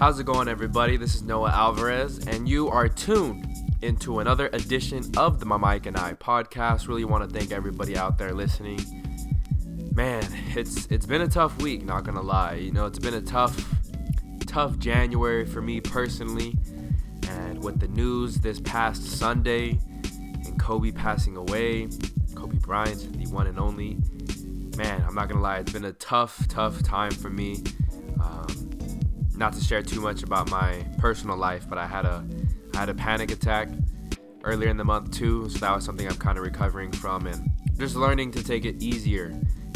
How's it going, everybody? This is Noah Alvarez, and you are tuned into another edition of the My Mike and I podcast. Really want to thank everybody out there listening. Man, it's it's been a tough week, not gonna lie. You know, it's been a tough, tough January for me personally, and with the news this past Sunday and Kobe passing away, Kobe Bryant, the one and only. Man, I'm not gonna lie, it's been a tough, tough time for me. Not to share too much about my personal life, but I had a I had a panic attack earlier in the month too, so that was something I'm kind of recovering from and just learning to take it easier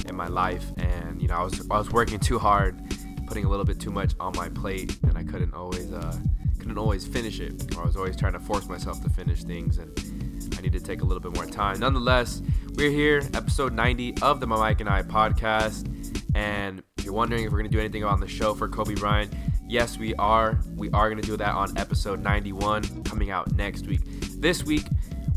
in my life. And you know, I was I was working too hard, putting a little bit too much on my plate, and I couldn't always uh, couldn't always finish it. Or I was always trying to force myself to finish things, and I need to take a little bit more time. Nonetheless, we're here, episode 90 of the My Mike and I podcast. And if you're wondering if we're gonna do anything on the show for Kobe Bryant, yes, we are. We are gonna do that on episode 91 coming out next week. This week,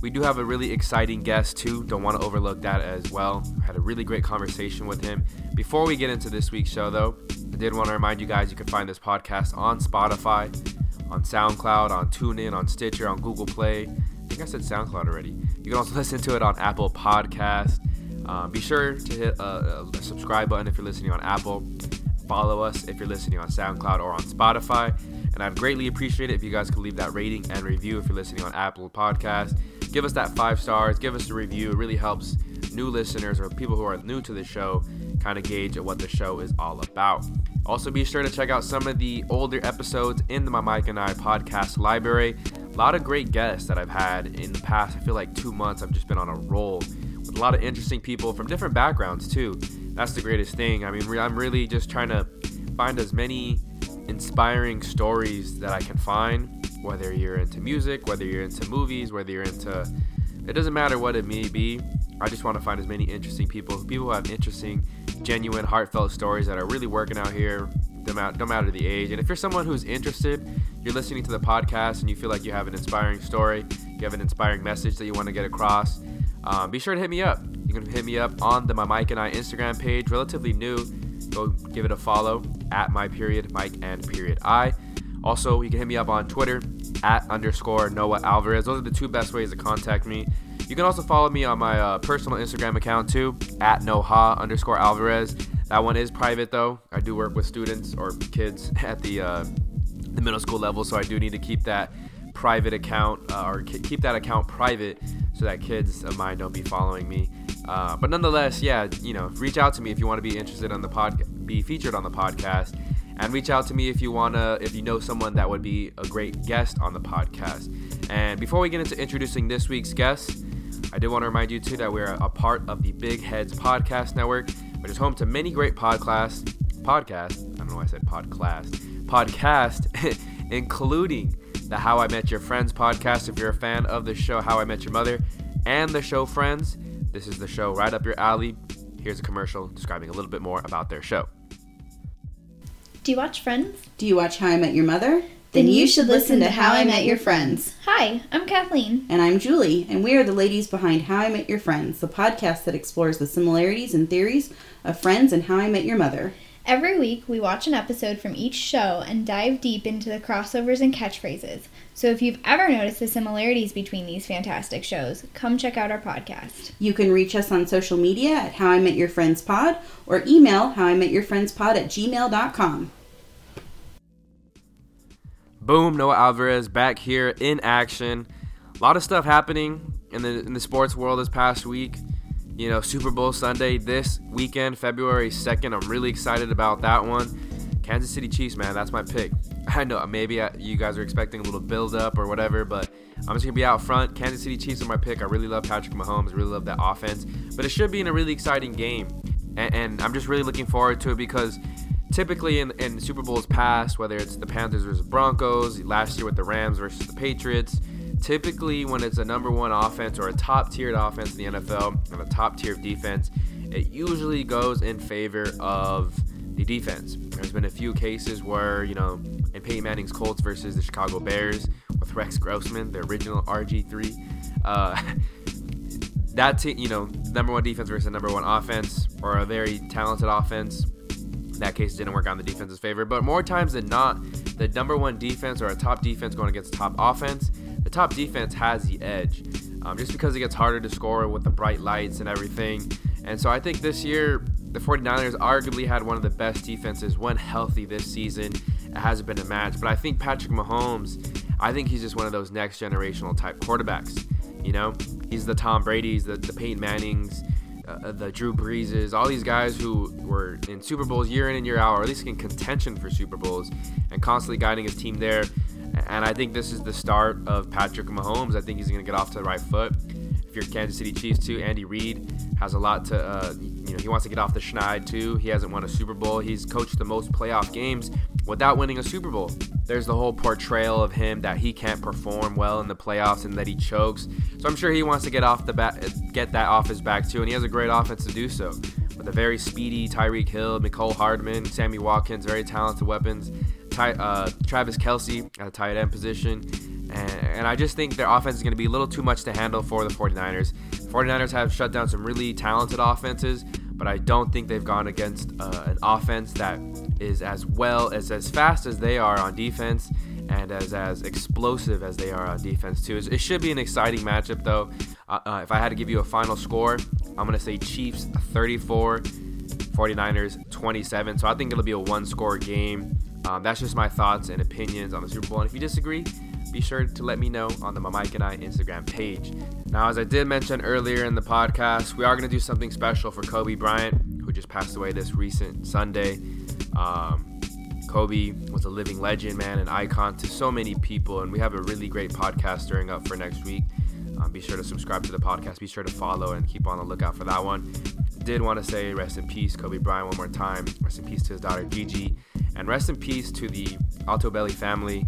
we do have a really exciting guest too. Don't want to overlook that as well. Had a really great conversation with him. Before we get into this week's show, though, I did want to remind you guys you can find this podcast on Spotify, on SoundCloud, on TuneIn, on Stitcher, on Google Play. I think I said SoundCloud already. You can also listen to it on Apple Podcast. Um, be sure to hit a, a subscribe button if you're listening on Apple. Follow us if you're listening on SoundCloud or on Spotify. And I'd greatly appreciate it if you guys could leave that rating and review if you're listening on Apple Podcast. Give us that five stars. Give us a review. It really helps new listeners or people who are new to the show kind of gauge at what the show is all about. Also, be sure to check out some of the older episodes in the My Mike and I podcast library. A lot of great guests that I've had in the past. I feel like two months I've just been on a roll with a lot of interesting people from different backgrounds too. That's the greatest thing. I mean, I'm really just trying to find as many inspiring stories that I can find, whether you're into music, whether you're into movies, whether you're into it doesn't matter what it may be. I just want to find as many interesting people, people who have interesting, genuine, heartfelt stories that are really working out here, no matter the age. And if you're someone who's interested, you're listening to the podcast and you feel like you have an inspiring story, you have an inspiring message that you want to get across, um, be sure to hit me up. You can hit me up on the My Mike and I Instagram page, relatively new. Go give it a follow at my period Mike and period I. Also, you can hit me up on Twitter at underscore Noah Alvarez. Those are the two best ways to contact me. You can also follow me on my uh, personal Instagram account too, at Noah underscore Alvarez. That one is private though. I do work with students or kids at the uh, the middle school level, so I do need to keep that private account uh, or keep that account private so that kids of mine don't be following me. Uh, but nonetheless, yeah, you know, reach out to me if you want to be interested on the pod, be featured on the podcast, and reach out to me if you wanna, if you know someone that would be a great guest on the podcast. And before we get into introducing this week's guest, I did want to remind you too that we're a part of the Big Heads Podcast Network, which is home to many great podcasts, podcast. I don't know why I said podcast podcast, including the How I Met Your Friends podcast. If you're a fan of the show How I Met Your Mother and the show Friends, this is the show right up your alley. Here's a commercial describing a little bit more about their show. Do you watch Friends? Do you watch How I Met Your Mother? Then you should listen to How I Met Your Friends. Hi, I'm Kathleen. And I'm Julie, and we are the ladies behind How I Met Your Friends, the podcast that explores the similarities and theories of Friends and How I Met Your Mother. Every week, we watch an episode from each show and dive deep into the crossovers and catchphrases. So if you've ever noticed the similarities between these fantastic shows, come check out our podcast. You can reach us on social media at How I Met Your Friends Pod or email How I Met Your Friends Pod at gmail.com. Boom, Noah Alvarez back here in action. A lot of stuff happening in the in the sports world this past week. You know, Super Bowl Sunday this weekend, February 2nd. I'm really excited about that one. Kansas City Chiefs, man, that's my pick. I know maybe uh, you guys are expecting a little build up or whatever, but I'm just gonna be out front. Kansas City Chiefs are my pick. I really love Patrick Mahomes, really love that offense, but it should be in a really exciting game, and, and I'm just really looking forward to it because typically in, in Super Bowls past, whether it's the Panthers versus Broncos, last year with the Rams versus the Patriots, typically when it's a number one offense or a top tiered offense in the NFL and a top tier of defense, it usually goes in favor of the defense. There's been a few cases where, you know, in Peyton Manning's Colts versus the Chicago Bears with Rex Grossman, the original RG3. Uh, that, team, you know, number one defense versus number one offense or a very talented offense in that case, didn't work out in the defense's favor. But more times than not, the number one defense or a top defense going against top offense, the top defense has the edge. Um, just because it gets harder to score with the bright lights and everything. And so I think this year, the 49ers arguably had one of the best defenses when healthy this season. It hasn't been a match. But I think Patrick Mahomes, I think he's just one of those next generational type quarterbacks. You know, he's the Tom Brady's, the, the Peyton Mannings, uh, the Drew Breeses, all these guys who were in Super Bowls year in and year out, or at least in contention for Super Bowls, and constantly guiding his team there. And I think this is the start of Patrick Mahomes. I think he's going to get off to the right foot. If you're Kansas City Chiefs too, Andy Reid has a lot to, uh, you know, he wants to get off the schneid too. He hasn't won a Super Bowl. He's coached the most playoff games without winning a Super Bowl. There's the whole portrayal of him that he can't perform well in the playoffs and that he chokes. So I'm sure he wants to get off the bat, get that off his back too, and he has a great offense to do so. With a very speedy Tyreek Hill, Mecole Hardman, Sammy Watkins, very talented weapons. Ty, uh, Travis Kelce at tight end position. And, and I just think their offense is going to be a little too much to handle for the 49ers. 49ers have shut down some really talented offenses, but I don't think they've gone against uh, an offense that is as well as as fast as they are on defense and as as explosive as they are on defense too. It should be an exciting matchup though. Uh, uh, if I had to give you a final score, I'm gonna say Chiefs 34, 49ers 27. So I think it'll be a one-score game. Um, that's just my thoughts and opinions on the Super Bowl. And if you disagree, be sure to let me know on the My Mike and I Instagram page. Now, as I did mention earlier in the podcast, we are going to do something special for Kobe Bryant, who just passed away this recent Sunday. Um, Kobe was a living legend, man, an icon to so many people, and we have a really great podcast stirring up for next week. Um, be sure to subscribe to the podcast. Be sure to follow and keep on the lookout for that one. Did want to say rest in peace, Kobe Bryant, one more time. Rest in peace to his daughter Gigi, and rest in peace to the Altobelli family.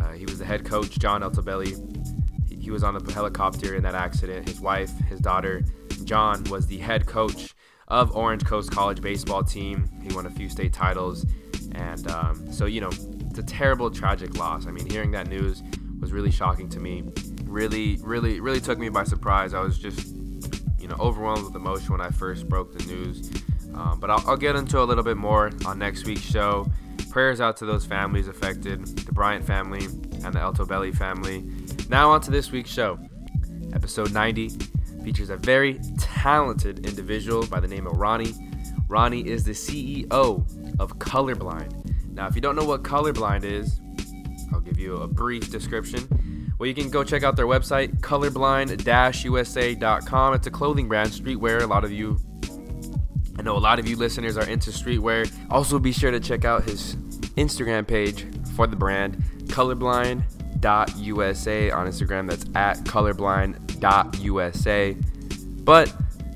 Uh, he was the head coach, John Altobelli. He, he was on the helicopter in that accident. His wife, his daughter, John, was the head coach of Orange Coast College baseball team. He won a few state titles, and um, so you know, it's a terrible, tragic loss. I mean, hearing that news was really shocking to me. Really, really, really took me by surprise. I was just, you know, overwhelmed with emotion when I first broke the news. Um, but I'll, I'll get into a little bit more on next week's show. Prayers out to those families affected, the Bryant family and the Altobelli family. Now on to this week's show. Episode 90 features a very talented individual by the name of Ronnie. Ronnie is the CEO of Colorblind. Now, if you don't know what Colorblind is, I'll give you a brief description. Well, you can go check out their website, colorblind-usa.com. It's a clothing brand, streetwear. A lot of you, I know a lot of you listeners are into streetwear. Also, be sure to check out his Instagram page for the brand, colorblind.usa on Instagram. That's at colorblind.usa. But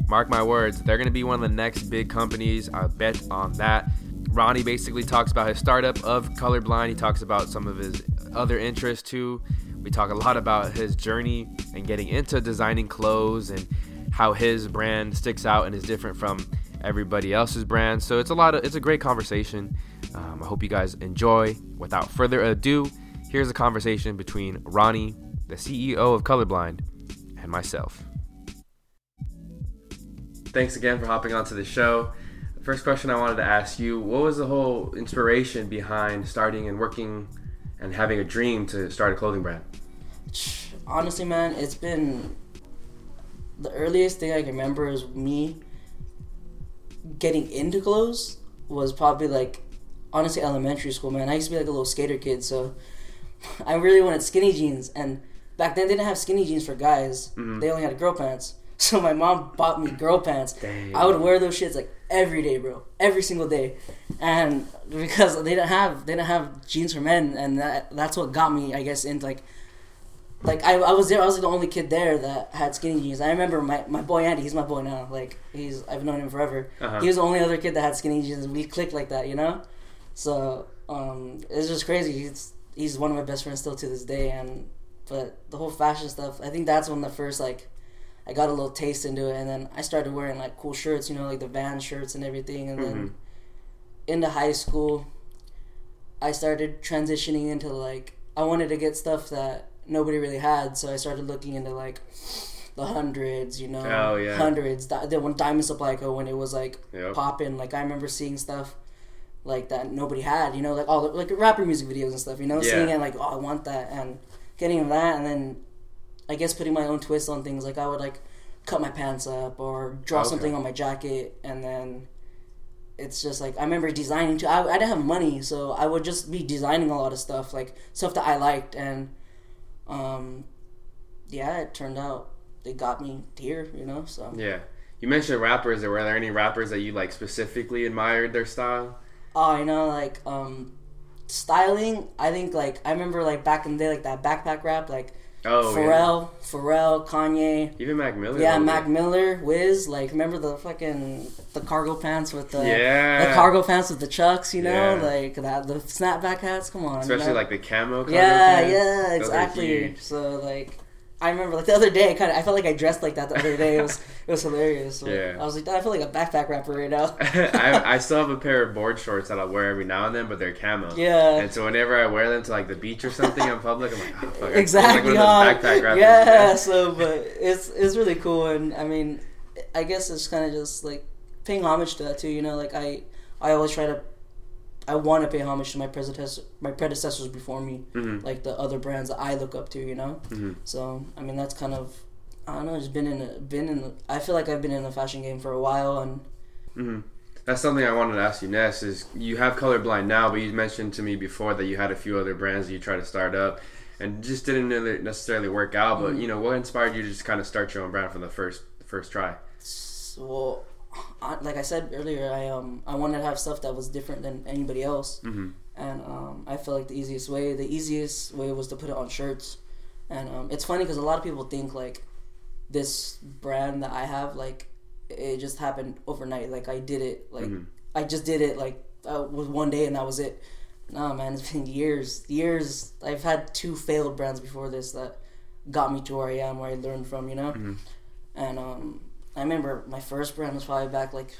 mark my words, they're going to be one of the next big companies. I bet on that. Ronnie basically talks about his startup of Colorblind. He talks about some of his other interests too. We talk a lot about his journey and getting into designing clothes and how his brand sticks out and is different from everybody else's brand. So it's a lot of it's a great conversation. Um, I hope you guys enjoy. Without further ado, here's a conversation between Ronnie, the CEO of Colorblind, and myself. Thanks again for hopping onto the show. First question I wanted to ask you: What was the whole inspiration behind starting and working and having a dream to start a clothing brand? Honestly, man, it's been the earliest thing I can remember is me getting into clothes was probably like honestly elementary school, man. I used to be like a little skater kid, so I really wanted skinny jeans. And back then, they didn't have skinny jeans for guys; Mhm. they only had girl pants. So my mom bought me girl pants. Dang. I would wear those shits like every day, bro, every single day, and because they didn't have they didn't have jeans for men, and that that's what got me, I guess, into like. Like I, I was there. I was the only kid there that had skinny jeans. I remember my, my boy Andy. He's my boy now. Like he's I've known him forever. Uh-huh. He was the only other kid that had skinny jeans. and We clicked like that, you know. So um, it's just crazy. He's he's one of my best friends still to this day. And but the whole fashion stuff, I think that's when the first like I got a little taste into it, and then I started wearing like cool shirts, you know, like the van shirts and everything. And Mhm. then into high school, I started transitioning into like I wanted to get stuff that nobody really had, so I started looking into like the hundreds, you know, Oh, yeah. hundreds. The when Diamond Supply Co. when it was like Yep. popping, like I remember seeing stuff like that nobody had. You know, like all the like rapper music videos and stuff. You know, Yeah. seeing it like oh I want that and getting that and then I guess putting my own twist on things. Like I would like cut my pants up or draw Okay. something on my jacket and then it's just like I remember designing too. I, I didn't have money, so I would just be designing a lot of stuff, like stuff that I liked, and um, yeah, it turned out they got me here, you know. So Yeah. You mentioned rappers. Were there any rappers that you like specifically admired their style? oh, you know, like um, styling. I think like I remember like back in the day, like that backpack rap, like Oh, Pharrell, Pharrell, Kanye. Even Mac Miller. Yeah, Mac it? Miller, Wiz, like remember the fucking the cargo pants with the Yeah. the cargo pants with the chucks, you know, Yeah. like that the snapback hats. Come on, you Especially know? like the camo. cargo yeah, pants. yeah, Those exactly. So like, I remember like the other day, I kind of, I felt like I dressed like that the other day. It was it was hilarious. Like, Yeah. I was like, I feel like a backpack rapper right now. I, I still have a pair of board shorts that I'll wear every now and then, but they're camo. Yeah. And so whenever I wear them to like the beach or something in public, I'm like, oh, fuck. I like exactly. one of huh? those backpack rappers, yeah. So, but it's it's really cool, and I mean, I guess it's kind of just like paying homage to that too. You know, like I I always try to. I want to pay homage to my predecessor, my predecessors before me, Mhm. like the other brands that I look up to. You know, Mhm. so I mean that's kind of I don't know. Just been in a, been in. I feel like I've been in the fashion game for a while, and hmm That's something I wanted to ask you next. Is you have colorblind now, but you mentioned to me before that you had a few other brands that you tried to start up, and just didn't really necessarily work out. Mm-hmm. But you know, what inspired you to just kind of start your own brand from the first first try? well, like I said earlier, I um I wanted to have stuff that was different than anybody else. hmm and um, I felt like the easiest way, the easiest way was to put it on shirts, and um, it's funny because a lot of people think like this brand that I have, like it just happened overnight. Like I did it, like Mhm. I just did it, like uh, was one day, and that was it. Nah, man, it's been years, years. I've had two failed brands before this that got me to where I am, where I learned from, you know. Mhm. And um, I remember my first brand was probably back like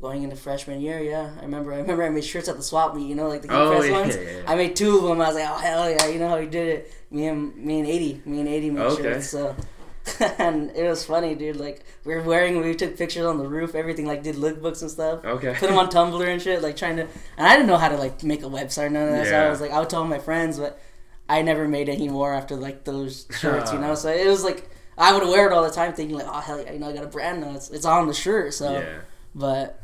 going into freshman year. Yeah, I remember. I remember I made shirts at the swap meet. You know, like the Oh, press yeah, ones. yeah, yeah. I made two of them. I was like, oh hell yeah! You know how we did it. Me and me and eighty, me and eighty made Okay. shirts. So. and it was funny, dude. Like we were wearing, we took pictures on the roof, everything. Like did lookbooks and stuff. Okay. Put them on Tumblr and shit. Like trying to, and I didn't know how to like make a website or none of that. So I was like, I would tell my friends, but I never made any more after like those shirts, you know. So it was like I would wear it all the time, thinking like, oh hell yeah, you know, I got a brand now. It's, it's on the shirt. So, yeah. but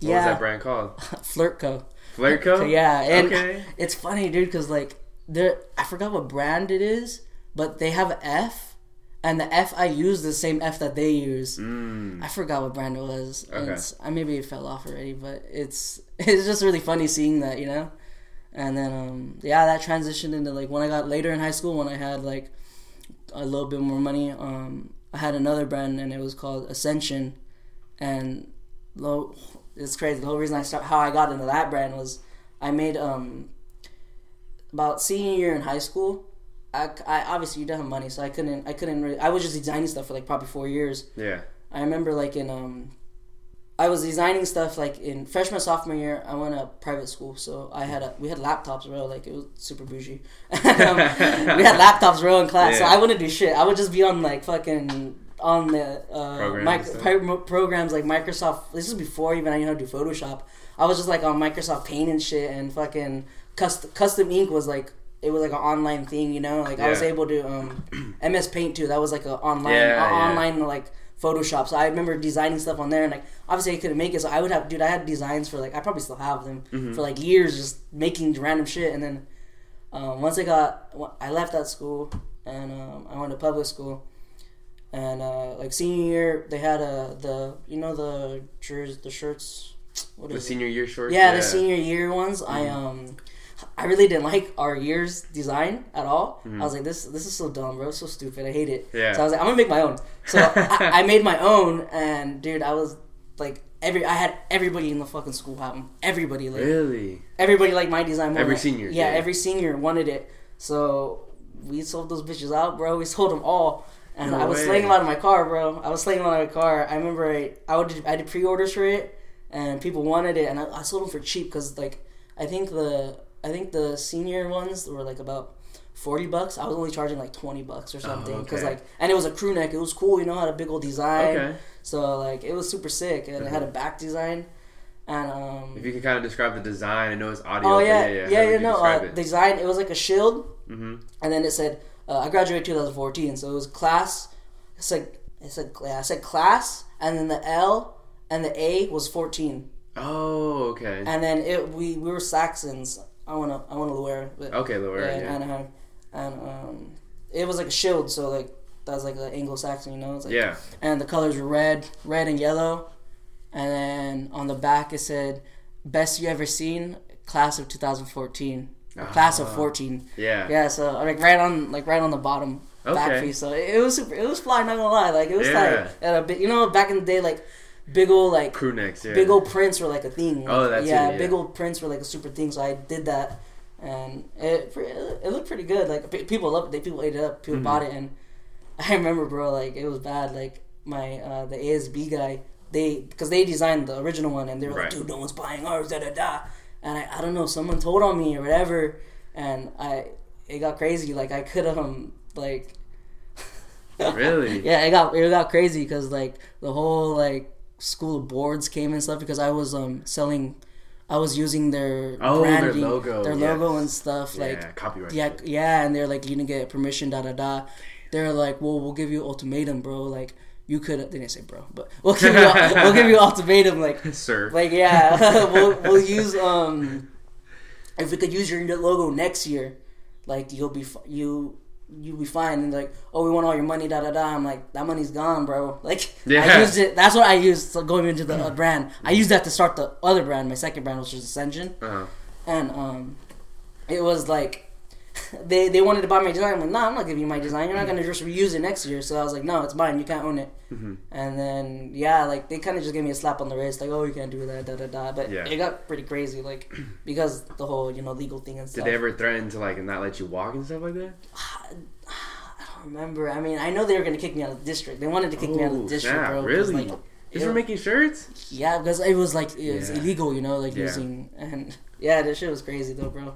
What yeah, was that brand called? Flirtco. Flirtco. Yeah, and Okay. it's funny, dude, because like there, I forgot what brand it is, but they have F, and the F I use the same F that they use. Mm. I forgot what brand it was. Okay. I maybe it fell off already, but it's it's just really funny seeing that, you know. And then um yeah, that transitioned into like when I got later in high school when I had like a little bit more money. Um, I had another brand and it was called Ascension, and lo, it's crazy. The whole reason I start how I got into that brand was I made um about senior year in high school. I, I obviously you don't have money, so I couldn't I couldn't really, I was just designing stuff for like probably four years. Yeah. I remember like in um I was designing stuff like in freshman sophomore year. I went to private school, so I had a we had laptops, bro. Like it was super bougie. um, we had laptops, bro, in class. So I wouldn't do shit. I would just be on like fucking on the uh, Programs pro- programs like Microsoft. This is before even I knew how to do Photoshop. I was just like on Microsoft Paint and shit, and fucking custom custom ink was like it was like an online thing, you know. Like I was able to um, MS Paint too. That was like a online Yeah, a- yeah. online like Photoshop. So I remember designing stuff on there, and like obviously I couldn't make it. So I would have, dude. I had designs for like I probably still have them Mm-hmm. for like years, just making random shit. And then um, once I got, I left that school and um, I went to public school. And uh, like senior year, they had a the you know the jerseys, the shirts. What The is it? senior year shorts. Yeah, the senior year ones. I Mm-hmm. um, I really didn't like our year's design at all. Mm-hmm. I was like, this this is so dumb, bro. So stupid. I hate it. Yeah. So I was like, I'm gonna make my own. So I, I made my own, and dude, I was like, every I had everybody in the fucking school have them. Everybody like Really? everybody liked my design. More Every Like- senior, Yeah, yeah. every senior wanted it. So we sold those bitches out, bro. We sold them all. And No I was way. slaying them out of my car, bro. I was slaying them out of my car. I remember I, I would I did pre-orders for it, and people wanted it, and I, I sold them for cheap because like I think the I think the senior ones were like about forty bucks. I was only charging like twenty bucks or something because Oh, okay. like and it was a crew neck. It was cool, you know, had a big old design. Okay. So like it was super sick, and it had a back design. and um. If you could kind of describe the design, I know it's audio. Oh yeah, yeah, yeah, yeah. you no, uh, it? design. It was like a shield, mm-hmm. and then it said, uh, "I graduated 2014." So it was class. It's like it's like yeah, I said class, and then the L and the A was 14, Oh, okay. and then it we we were Saxons. I wanna I wanna wear. But, Okay, Laura. yeah, Yeah. Anaheim, and um, it was like a shield. So like that was like an Anglo-Saxon, you know. It's like, Yeah. and the colors were red, red and yellow, and then on the back it said "Best you ever seen, class of 2014, or class of Ah. 14." Yeah. Yeah, so like right on like right on the bottom okay. back piece. So it, it was super. It was fly. Not gonna lie, like it was Yeah. like at a bit. You know, back in the day, like big old like Crew necks. Yeah. big old prints were like a thing. Oh, that's yeah, it, yeah. big old prints were like a super thing. So I did that, and it it looked pretty good. Like people loved it. They people ate it up. People Mm-hmm. bought it, and I remember, bro, like it was bad. Like my uh, the ASB guy, they because they designed the original one, and they were Right. like, dude, no one's buying ours, da da da. And I, I don't know, someone told on me or whatever, and I it got crazy. Like I could have um like. Really? yeah, it got it got crazy because like the whole like school boards came and stuff because I was um selling, I was using their Oh, their branding, logo, their logo and stuff like yeah. Copyright. yeah, yeah, and they're like, you didn't get permission, da da da. They're like, well, we'll give you ultimatum, bro. Like, you could. They didn't say bro, but we'll give you, we'll give you ultimatum. Like, Sir. like yeah, we'll we'll use um, if we could use your logo next year, like you'll be fi- you. You'll be fine, and like, oh, we want all your money, da da da. I'm like, that money's gone, bro. Like, Yeah. I used it. That's what I used so going into the uh, brand. I used that to start the other brand, my second brand, which is Ascension uh-huh. and um, it was like they they wanted to buy my design. I'm like, no, I'm not giving you my design. You're not gonna just reuse it next year. So I was like, no, it's mine. You can't own it. Mm-hmm. And then yeah, like they kind of just gave me a slap on the wrist, like, oh, you can't do that, da da da. But Yeah. it got pretty crazy, like because the whole you know legal thing and stuff. Did they ever threaten to like not let you walk and stuff like that? I don't remember. I mean, I know they were gonna kick me out of the district. They wanted to kick me out of Oh, the district, snap, bro. really? Like, Is it- for making shirts? Yeah, because it was like it was Yeah. illegal, you know, like Yeah. using and yeah, that shit was crazy though, bro.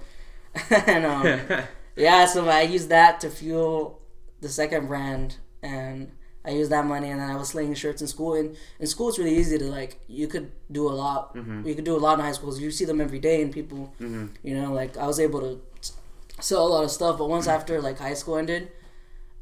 and um, yeah, so I used that to fuel the second brand, and I used that money, and then I was slinging shirts in school. And in school, it's really easy to like you could do a lot. Mhm. You could do a lot in high schools. You see them every day, and people, Mhm. you know, like I was able to sell a lot of stuff. But once after like high school ended,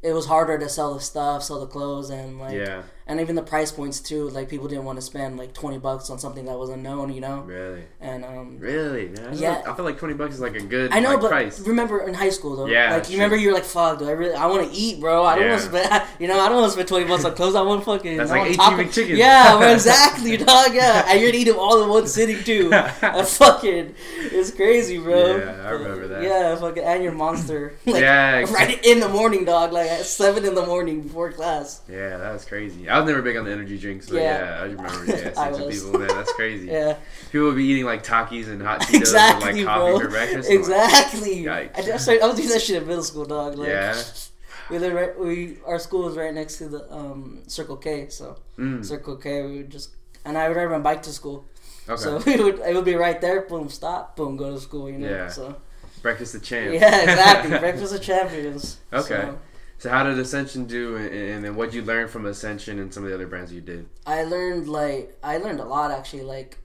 it was harder to sell the stuff, sell the clothes, and like yeah. And even the price points too. Like people didn't want to spend like twenty bucks on something that was unknown, you know. Really? And um, Really? Man, I feel Yeah. like- I feel like twenty bucks is like a good I know, like, but price. remember in high school though, Yeah, like you remember you're like, fuck, do I really? I want to eat, bro. I don't want to Yeah. spend, you know, I don't want to spend twenty bucks on clothes. I want fucking. That's I like want 18 taco- McChickens. Yeah, bro, exactly, dog. Yeah, and you're gonna eat them all in one sitting too. I fucking, it's crazy, bro. Yeah, I remember that. Yeah, fucking, and your monster. Like, Yeah, exactly. right in the morning, dog. Like at seven in the morning before class. Yeah, that was crazy. I was never big on the energy drinks, but Yeah. yeah, I remember. Yeah, I some was. people, man, that's crazy. Yeah. People would be eating like Takis and hot Cheetos exactly, and like coffee bro. for breakfast. Like, Exactly. Yikes. I, started, I was doing that shit in middle school, dog. Like, Yeah. We live right. We our school was right next to the um, Circle K, so Mm, Circle K. We would just and I would ride my bike to school, okay. so we would it would be right there. Boom, stop. Boom, go to school. You know. Yeah. So Breakfast of champs. yeah, exactly. Breakfast of champions. Okay. So, So how did Ascension do, and, and then what you learn from Ascension and some of the other brands you did? I learned like I learned a lot actually. Like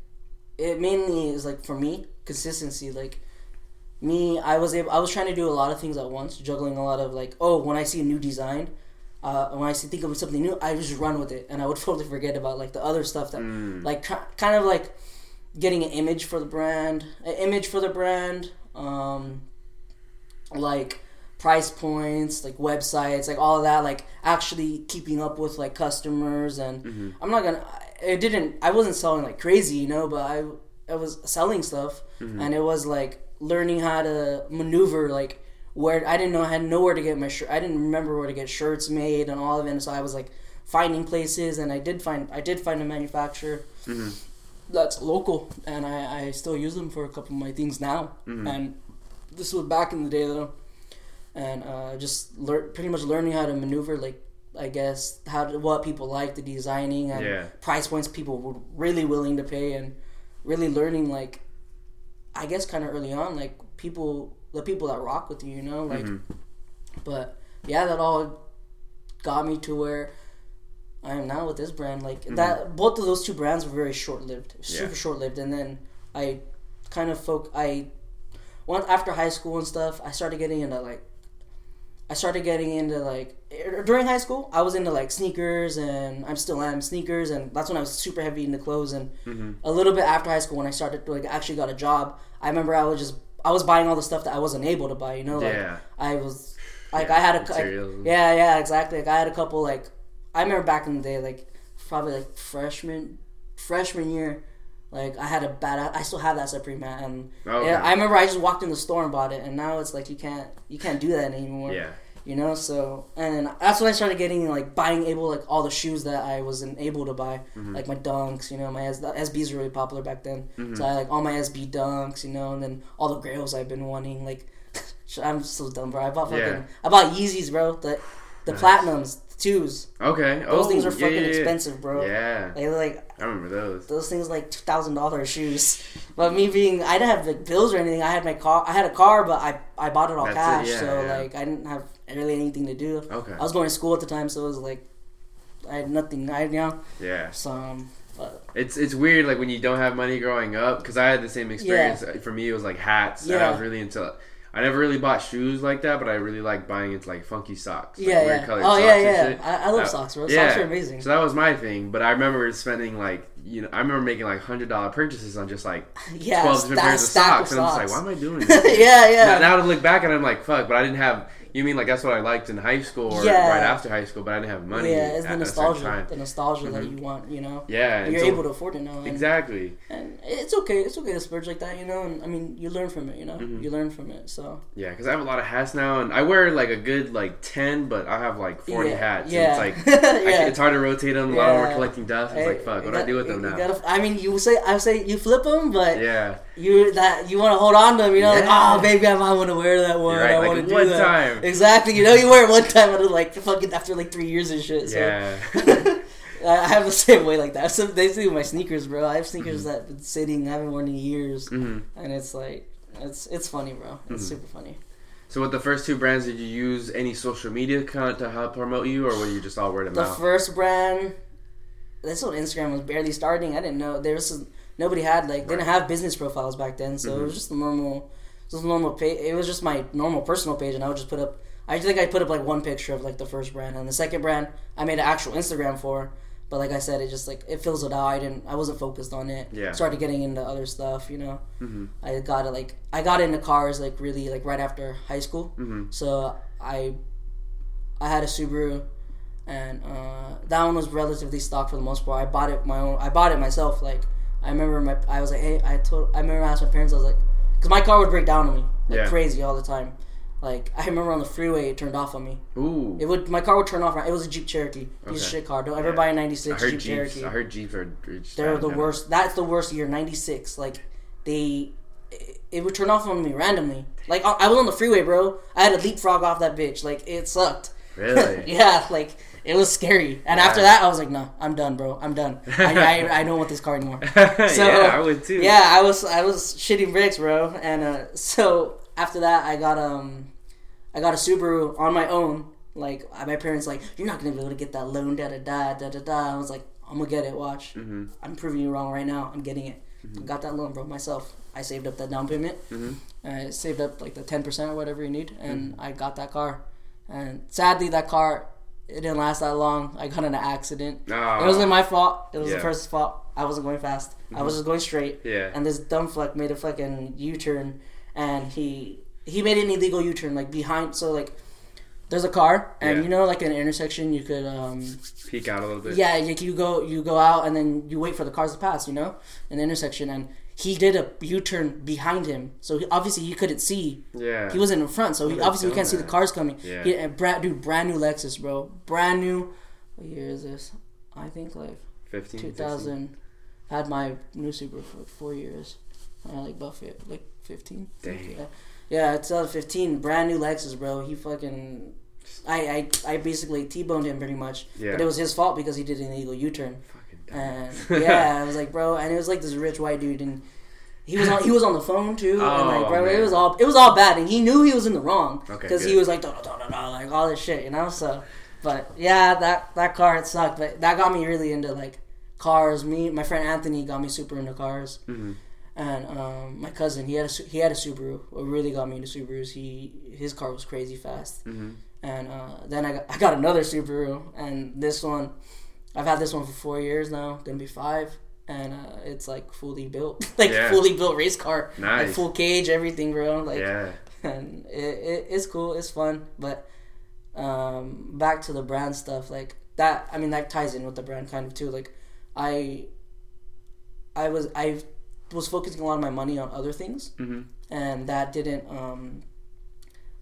it mainly is like for me consistency. Like me, I was able. I was trying to do a lot of things at once, juggling a lot of like. Oh, when I see a new design, uh, when I see think of something new, I just run with it, and I would totally forget about like the other stuff that Mm, like ki- kind of like getting an image for the brand, an image for the brand, um, like price points, like websites, like all of that, like actually keeping up with like customers and mm-hmm. I'm not gonna. It didn't. I wasn't selling like crazy, you know, but I I was selling stuff, Mm-hmm. and it was like learning how to maneuver like where I didn't know I had nowhere to get my shirt. I didn't remember where to get shirts made and all of it. And so I was like finding places, and I did find I did find a manufacturer Mhm. that's local, and I I still use them for a couple of my things now. Mhm. And this was back in the day though, and uh, just learn pretty much learning how to maneuver like. I guess how to, what people like the designing and Yeah. price points people were really willing to pay and really learning like I guess kind of early on like people the people that rock with you you know like Mhm. but yeah that all got me to where I am now with this brand. Like Mm-hmm. that, both of those two brands were very short lived, super Yeah. short lived. And then I kind of folk. I once after high school and stuff, I started getting into like. I started getting into like er- during high school. I was into like sneakers, and I'm still am sneakers, and that's when I was super heavy into clothes. And Mm-hmm. a little bit after high school, when I started like actually got a job, I remember I was just I was buying all the stuff that I wasn't able to buy. You know, like Yeah. I was like I had a like, yeah yeah exactly like I had a couple like I remember back in the day like probably like freshman freshman year like I had a bad I still have that Supreme hat and Okay. yeah I remember I just walked in the store and bought it and now it's like you can't you can't do that anymore Yeah. you know so and that's when I started getting like buying able like all the shoes that I wasn't able to buy Mm-hmm. like my dunks you know my S- SBs were really popular back then so I like all my SB dunks you know and then all the grails I've been wanting like I'm so dumb bro I bought fucking Yeah. I bought Yeezys bro the the Nice. platinums twos Okay. those oh, things are yeah, fucking yeah, yeah. expensive bro Yeah, they like I remember those. those things like two thousand dollars shoes. But me being, I didn't have like bills or anything. I had my car. I had a car, but I I bought it all That's it, cash. yeah, so yeah. like I didn't have really anything to do. Okay. I was going to school at the time, so it was like I had nothing. I you know Yeah. so um, but It's it's weird like when you don't have money growing up because I had the same experience. For me, it was like hats. And I was really into. I never really bought shoes like that, but I really like buying into like funky socks. Like yeah, weird yeah. colored Oh socks yeah, yeah. I, I love Uh, socks, bro. yeah. Socks are amazing. So that was my thing, but I remember spending like you know I remember making like hundred dollar purchases on just like yeah, twelve different pairs of socks, of and I'm just like, why am I doing this? yeah, yeah. Now, now to look back and I'm like, fuck, but I didn't have. You mean like that's what I liked in high school or Yeah. right after high school, but I didn't have money. yeah, it's the nostalgia, the nostalgia that Mhm. you want, you know. Yeah, and You're so- able to afford it now. And, exactly. and it's okay. It's okay to splurge like that, you know. And I mean, you learn from it, you know. Mhm. You learn from it. So Yeah, because I have a lot of hats now, and I wear like a good like ten, but I have like forty yeah, hats. Yeah, and it's like yeah. it's hard to rotate them. A lot of them are collecting dust. It's like fuck, what do I do with them now? gotta- I mean, you say I say you flip them, but yeah, you that you want to hold on to them. You know, like oh, baby, I might want to wear that one. Right, I like want to do one that. time. Exactly. You know, you wear it one time and like fucking after like three years and shit. So. yeah, I have the same way like that. So basically, see my sneakers, bro. I have sneakers Mm-hmm. that have been sitting, I haven't worn in years, hmm and it's like it's it's funny, bro. It's Mhm. super funny. So with the first two brands, did you use any social media kind to help promote you, or were you just all word of The mouth? first brand, that's when Instagram was barely starting. I didn't know there was nobody had like didn't have business profiles back then, so it was just a normal, a normal page. It was just my normal personal page, and I would just put up. I think I put up like one picture of like the first brand, and the second brand I made an actual Instagram for. But like I said, it just like it fills it out. I didn't. I wasn't focused on it. Yeah. Started getting into other stuff. You know. hmm I got it like I got into cars like really like right after high school. hmm So I I had a Subaru, and uh, that one was relatively stock for the most part. I bought it my own. I bought it myself. Like I remember my I was like, hey, I told I remember I asked my parents. I was like, because my car would break down on me like Yeah. crazy all the time. Like I remember on the freeway, it turned off on me. Ooh, It would my car would turn off. It was a Jeep Cherokee. Piece of Okay. shit car. Don't ever Yeah. buy a '96 Jeep Jeeps. Cherokee. I heard Jeeps are. They're the worst. That's the worst year. Ninety six. Like they, it, would turn off on me randomly. Like I, I was on the freeway, bro. I had to leapfrog off that bitch. Like it sucked. Really? yeah. Like it was scary. And after that, I was like, no, I'm done, bro. I'm done. I, I, I don't want this car anymore. So, yeah, I would too. Yeah, I was I was shitting bricks, bro. And uh, so after that, I got um, I got a Subaru on my own. Like uh, my parents, like you're not gonna be able to get that loan, da da da da da da. I was like, I'm gonna get it. Watch. hmm I'm proving you wrong right now. I'm getting it. I got that loan, bro, myself. I saved up that down payment. hmm I saved up like the ten percent or whatever you need, and I got that car. And sadly, that car it didn't last that long. I got in an accident. Oh, It wasn't my fault. It was the Yeah. person's fault. I wasn't going fast. I was just going straight. Yeah. And this dumb fuck made a fucking U turn, and he he made an illegal U turn like behind. So like, there's a car, and Yeah. you know, like in an intersection, you could um Peek out a little bit. yeah, like you go you go out and then you wait for the cars to pass, you know, in the intersection, and he did a U turn behind him, so he, obviously he couldn't see. Yeah. He wasn't in front, so he, obviously he can't see the cars coming. Yeah. He, uh, brand, dude, brand new Lexus, bro, brand new. What year is this? I think like 15, two thousand. Had my new Subaru for like four years. I like Buffett, like fifteen. Dang. Yeah, yeah, 2015, brand new Lexus, bro. He fucking. I, I, I basically T-boned him pretty much, Yeah. but it was his fault because he did an illegal U-turn. And yeah, I was like, bro, and it was like this rich white dude, and he was on he was on the phone too, and Oh, like, bro, it was all it was all bad, and he knew he was in the wrong Okay, because he was like, da, da, da, da, like all this shit, you know. So but yeah, that that car it sucked, but that got me really into like cars. Me, my friend Anthony got me super into cars, Mhm. and um, my cousin he had a he had a Subaru. What really got me into Subarus, he his car was crazy fast, Mhm. and uh, then I got I got another Subaru, and this one, I've had this one for four years now, gonna be five. And uh, it's like fully built, like Yeah. fully built race car, like Nice. full cage, everything, bro. Like yeah. and it, it, it's cool it's fun but um back to the brand stuff like that i mean that ties in with the brand kind of too like i i was i was focusing a lot of my money on other things Mhm. and that didn't um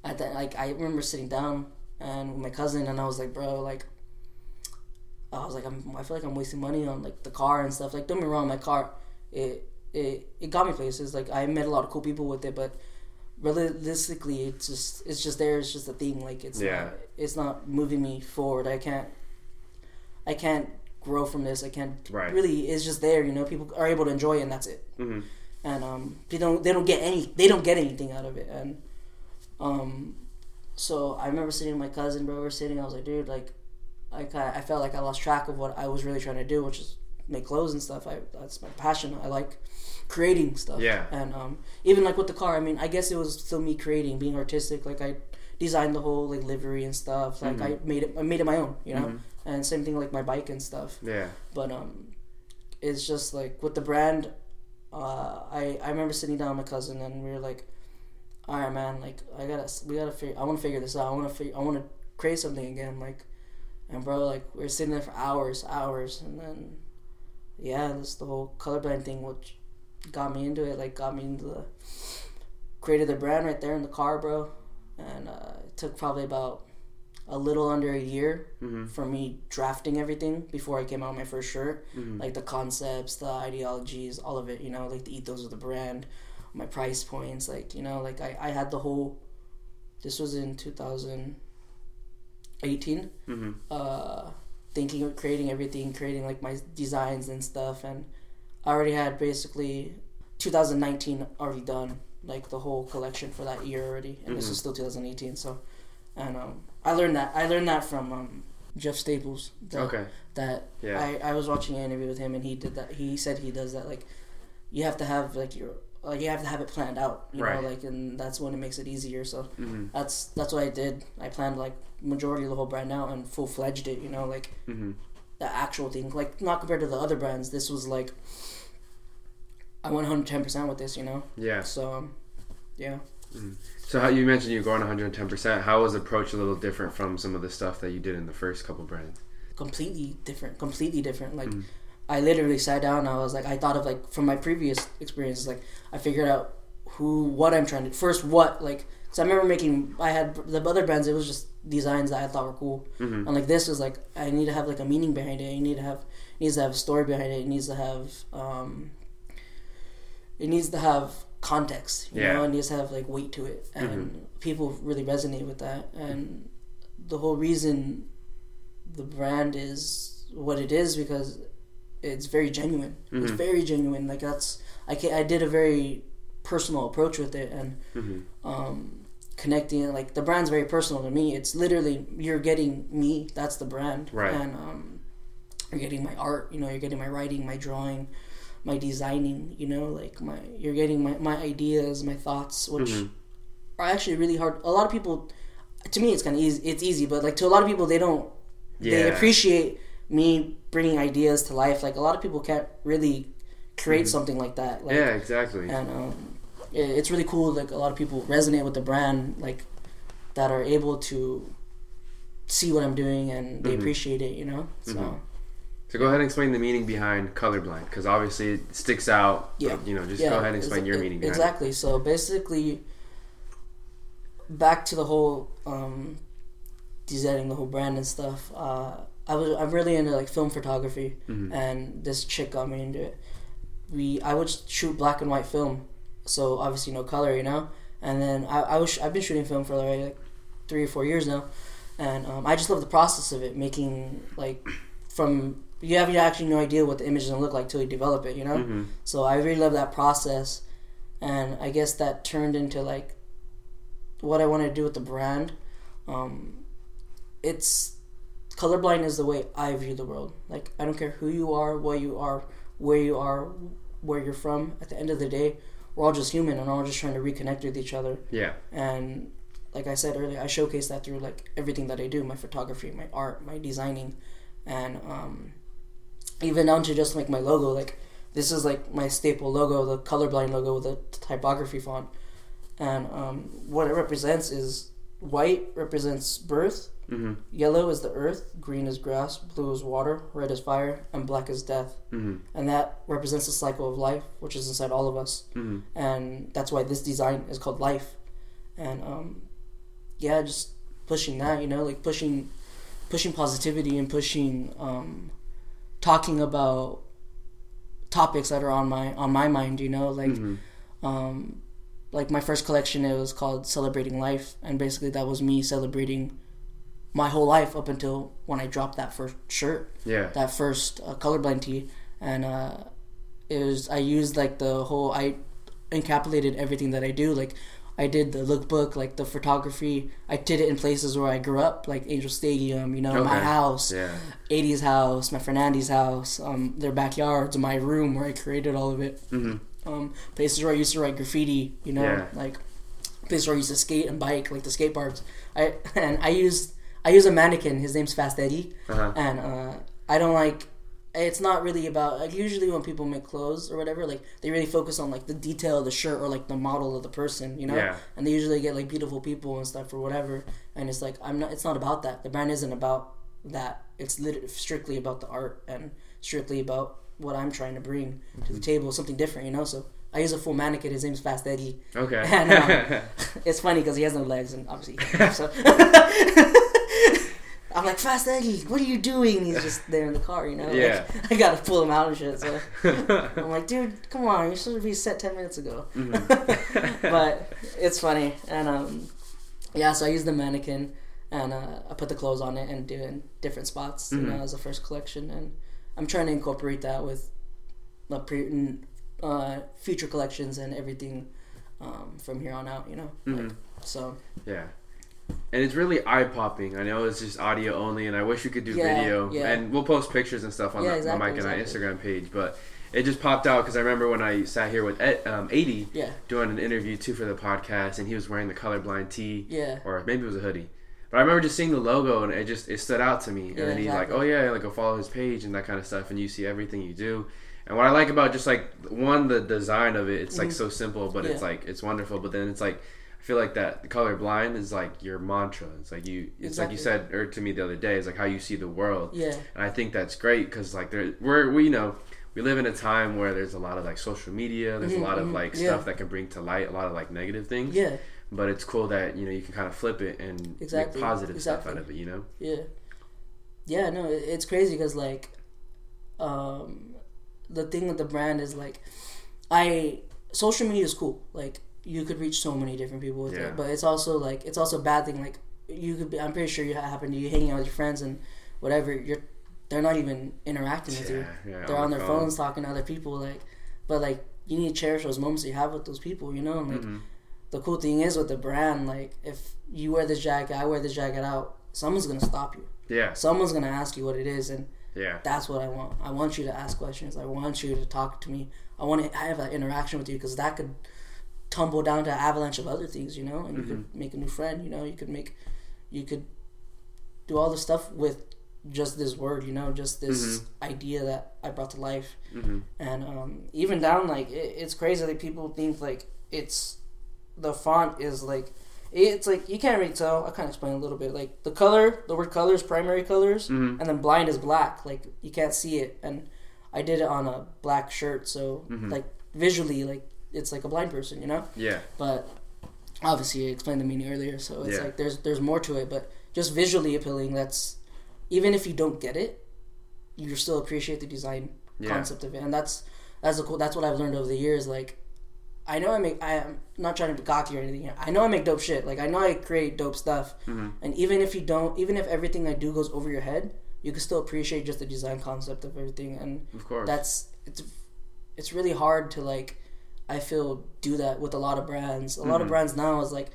i th- like i remember sitting down and with my cousin and i was like bro like i was like I'm, i feel like i'm wasting money on like the car and stuff. Like don't get me wrong my car it it, it got me places. Like i met a lot of cool people with it but realistically it's just it's just there. It's just a thing. Like it's Yeah. not, it's not moving me forward. I can't i can't grow from this. I can't Right. really it's just there you know? People are able to enjoy it and that's it. Mhm. and um they don't they don't get any they don't get anything out of it. And um so i remember sitting with my cousin bro. We're sitting. I was like dude like i kinda, i felt like i lost track of what i was really trying to do which is make clothes and stuff. I that's my passion. I like creating stuff. Yeah. and um even like with the car i mean i guess it was still me creating being artistic. Like i designed the whole like livery and stuff. Like i made it i made it my own you know? Mhm. and same thing like my bike and stuff. Yeah. but um it's just like with the brand uh i i remember sitting down with my cousin and we were like all right man like i gotta we gotta figure i want to figure this out. I want to i want to create something again. Like and bro like we are sitting there for hours hours and then yeah this the whole colorblind thing which got me into it like got me into the created the brand right there in the car bro and uh it took probably about a little under a year Mhm. for me drafting everything before I came out with my first shirt. Mhm. Like the concepts, the ideologies, all of it, you know, like the ethos of the brand, my price points, like, you know, like I, I had the whole this was in 2018 Mhm. uh thinking of creating everything creating like my designs and stuff and i already had basically 2019 already done like the whole collection for that year already and this Mhm. is still 2018 so and um i learned that i learned that from um jeff staples that, Okay. that Yeah. I, I was watching an interview with him and he did that he said he does that like you have to have like your like you have to have it planned out you Right. know like and that's when it makes it easier so Mhm. that's that's what I did. I planned like majority of the whole brand out and full fledged it. You know, like Mhm. the actual thing. Like not compared to the other brands. This was like I went 110 percent with this. You know, Yeah. so um, yeah. So how you mentioned you're going 110. percent How was approach a little different from some of the stuff that you did in the first couple brands? completely different completely different like Mhm. I literally sat down and i was like i thought of like from my previous experiences like i figured out who what i'm trying to first what like because i remember making i had the other brands it was just designs that i thought were cool. Mhm. and like this was like i need to have like a meaning behind it. You need to have it needs to have a story behind it. It needs to have um it needs to have context you Yeah. know? It needs to have like weight to it. And people really resonate with that. And the whole reason the brand is what it is because it's very genuine it's Mhm. very genuine like that's i can, i did a very personal approach with it and Mhm. um connecting it like the brand's very personal to me it's literally you're getting me that's the brand Right. and um you're getting my art you know you're getting my writing my drawing my designing you know like my you're getting my, my ideas my thoughts which Mhm. are actually really hard a lot of people to me it's kind of easy it's easy but like to a lot of people they don't they appreciate me bringing ideas to life like a lot of people can't really create something like that like Mm-hmm. yeah. Exactly. and um, it, it's really cool. Like a lot of people resonate with the brand, like that are able to see what I'm doing and they Mhm. appreciate it. You know, so Mhm. So go ahead and explain the meaning behind colorblind, because obviously it sticks out. Yeah. You know, just yeah, go ahead and explain your meaning behind exactly. So basically, back to the whole um, designing the whole brand and stuff. Uh, I was I'm really into like film photography, Mhm. and this chick got me into it. We I would shoot black and white film, so obviously no color, you know. And then I, I was I've been shooting film for like three or four years now, and um, I just love the process of it, making like from you have actually no idea what the image is gonna look like till you develop it, you know. Mhm. So I really love that process, and I guess that turned into like what I wanted to do with the brand. Um, it's colorblind is the way I view the world. Like I don't care who you are, what you are, where you are, where you're from. At the end of the day, we're all just human and we're all just trying to reconnect with each other. Yeah. And like I said earlier, I showcase that through like everything that I do, my photography, my art, my designing, and um, even down to just like my logo. Like this is like my staple logo, the colorblind logo with the typography font, and um, what it represents is white represents birth, Mm-hmm. yellow is the earth, green is grass, blue is water, red is fire, and black is death. Mm-hmm. And that represents the cycle of life, which is inside all of us Mm-hmm. and that's why this design is called life and um yeah just pushing that you know like pushing pushing positivity and pushing um talking about topics that are on my on my mind you know like Mhm. um like my first collection it was called celebrating life and basically that was me celebrating my whole life up until when i dropped that first shirt Yeah. that first uh, colorblind tee, and uh, it was I used like the whole I encapsulated everything that I do. Like I did the lookbook, like the photography. I did it in places where I grew up, like Angel Stadium, you know, my house, Yeah. 80s house, my Fernandes house, um, their backyards, my room where I created all of it. Mm-hmm. Um, places where I used to write graffiti, you know, Yeah. like places where I used to skate and bike, like the skate parks. I and I used I use a mannequin. His name's Fast Eddie Uh-huh. and uh, I don't like. It's not really about like usually when people make clothes or whatever, like they really focus on like the detail of the shirt or like the model of the person, you know. Yeah. And they usually get like beautiful people and stuff or whatever. And it's like I'm not. It's not about that. The brand isn't about that. It's lit- strictly about the art and strictly about what I'm trying to bring to the table, something different, you know. So I use a full mannequin. His name's Fast Eddie. Okay. And, um, it's funny because he has no legs and obviously. So I'm like, Fast Eddie, what are you doing? And he's just there in the car, you know. Like, Yeah. I gotta pull him out and shit. So I'm like, dude, come on, you should have to be set ten minutes ago. Mhm. but it's funny, and um, yeah. So I used the mannequin, and uh, I put the clothes on it and do it in different spots, you know, as a first collection, and I'm trying to incorporate that with the pre- uh, future collections and everything um, from here on out, you know. Like, Mhm. so Yeah. And it's really eye popping. I know it's just audio only, and I wish we could do Yeah, video. yeah. And we'll post pictures and stuff on Yeah, the, exactly, my Mike and I exactly. Instagram page. But it just popped out because I remember when I sat here with Ed, um, 80 yeah, doing an interview too for the podcast, and he was wearing the colorblind tee, yeah, or maybe it was a hoodie. But I remember just seeing the logo, and it just it stood out to me. And then he's like, "Oh yeah, like go follow his page and that kind of stuff, and you see everything you do." And what I like about just like one the design of it, it's like Mhm. so simple, but it's like it's wonderful. But then it's like feel like that the color blind is like your mantra. It's like you, it's like you said or to me the other day. It's like how you see the world, yeah, and I think that's great because like there we're we you know we live in a time where there's a lot of like social media. There's Mhm, a lot of mhm, like yeah. stuff that can bring to light a lot of like negative things. yeah, But it's cool that you know you can kind of flip it and Exactly, make positive stuff out of it. You know. yeah, yeah. No, it's crazy because like, um, the thing with the brand is like, I social media is cool. Like you could reach so many different people with Yeah. it, but it's also like it's also a bad thing. Like you could be. I'm pretty sure you happen to you hanging out with your friends and whatever. You're they're not even interacting with you. yeah, they're on their phone. phones talking to other people like but like you need to cherish those moments you have with those people you know and like Mhm. the cool thing is with the brand like if you wear this jacket i wear this jacket out someone's gonna stop you Yeah, someone's gonna ask you what it is and yeah, that's what i want i want you to ask questions i want you to talk to me i want to have that interaction with you because that could tumble down to an avalanche of other things you know and you could Mm-hmm. make a new friend you know you could make you could do all the stuff with just this word you know just this idea that i brought to life. Hmm and um, even down like it, it's crazy like people think like it's the font is like it's like you can't really tell. I kind of explain a little bit. Like the color the word color is primary colors Mhm. and then blind is black. Like you can't see it. And i did it on a black shirt so Mhm. like visually like it's like a blind person you know yeah, but obviously I explained the meaning earlier, so it's Yeah. like there's there's more to it, but just visually appealing. That's even if you don't get it, you still appreciate the design Yeah. concept of it, and that's that's the cool. That's what I've learned over the years. Like, I know I make. I am not trying to be cocky or anything. I know I make dope shit. Like I know I create dope stuff, Mhm. and even if you don't, even if everything I do goes over your head, you can still appreciate just the design concept of everything, and of course. that's it's it's really hard to like I feel do that with a lot of brands. A lot of Mhm. brands now is like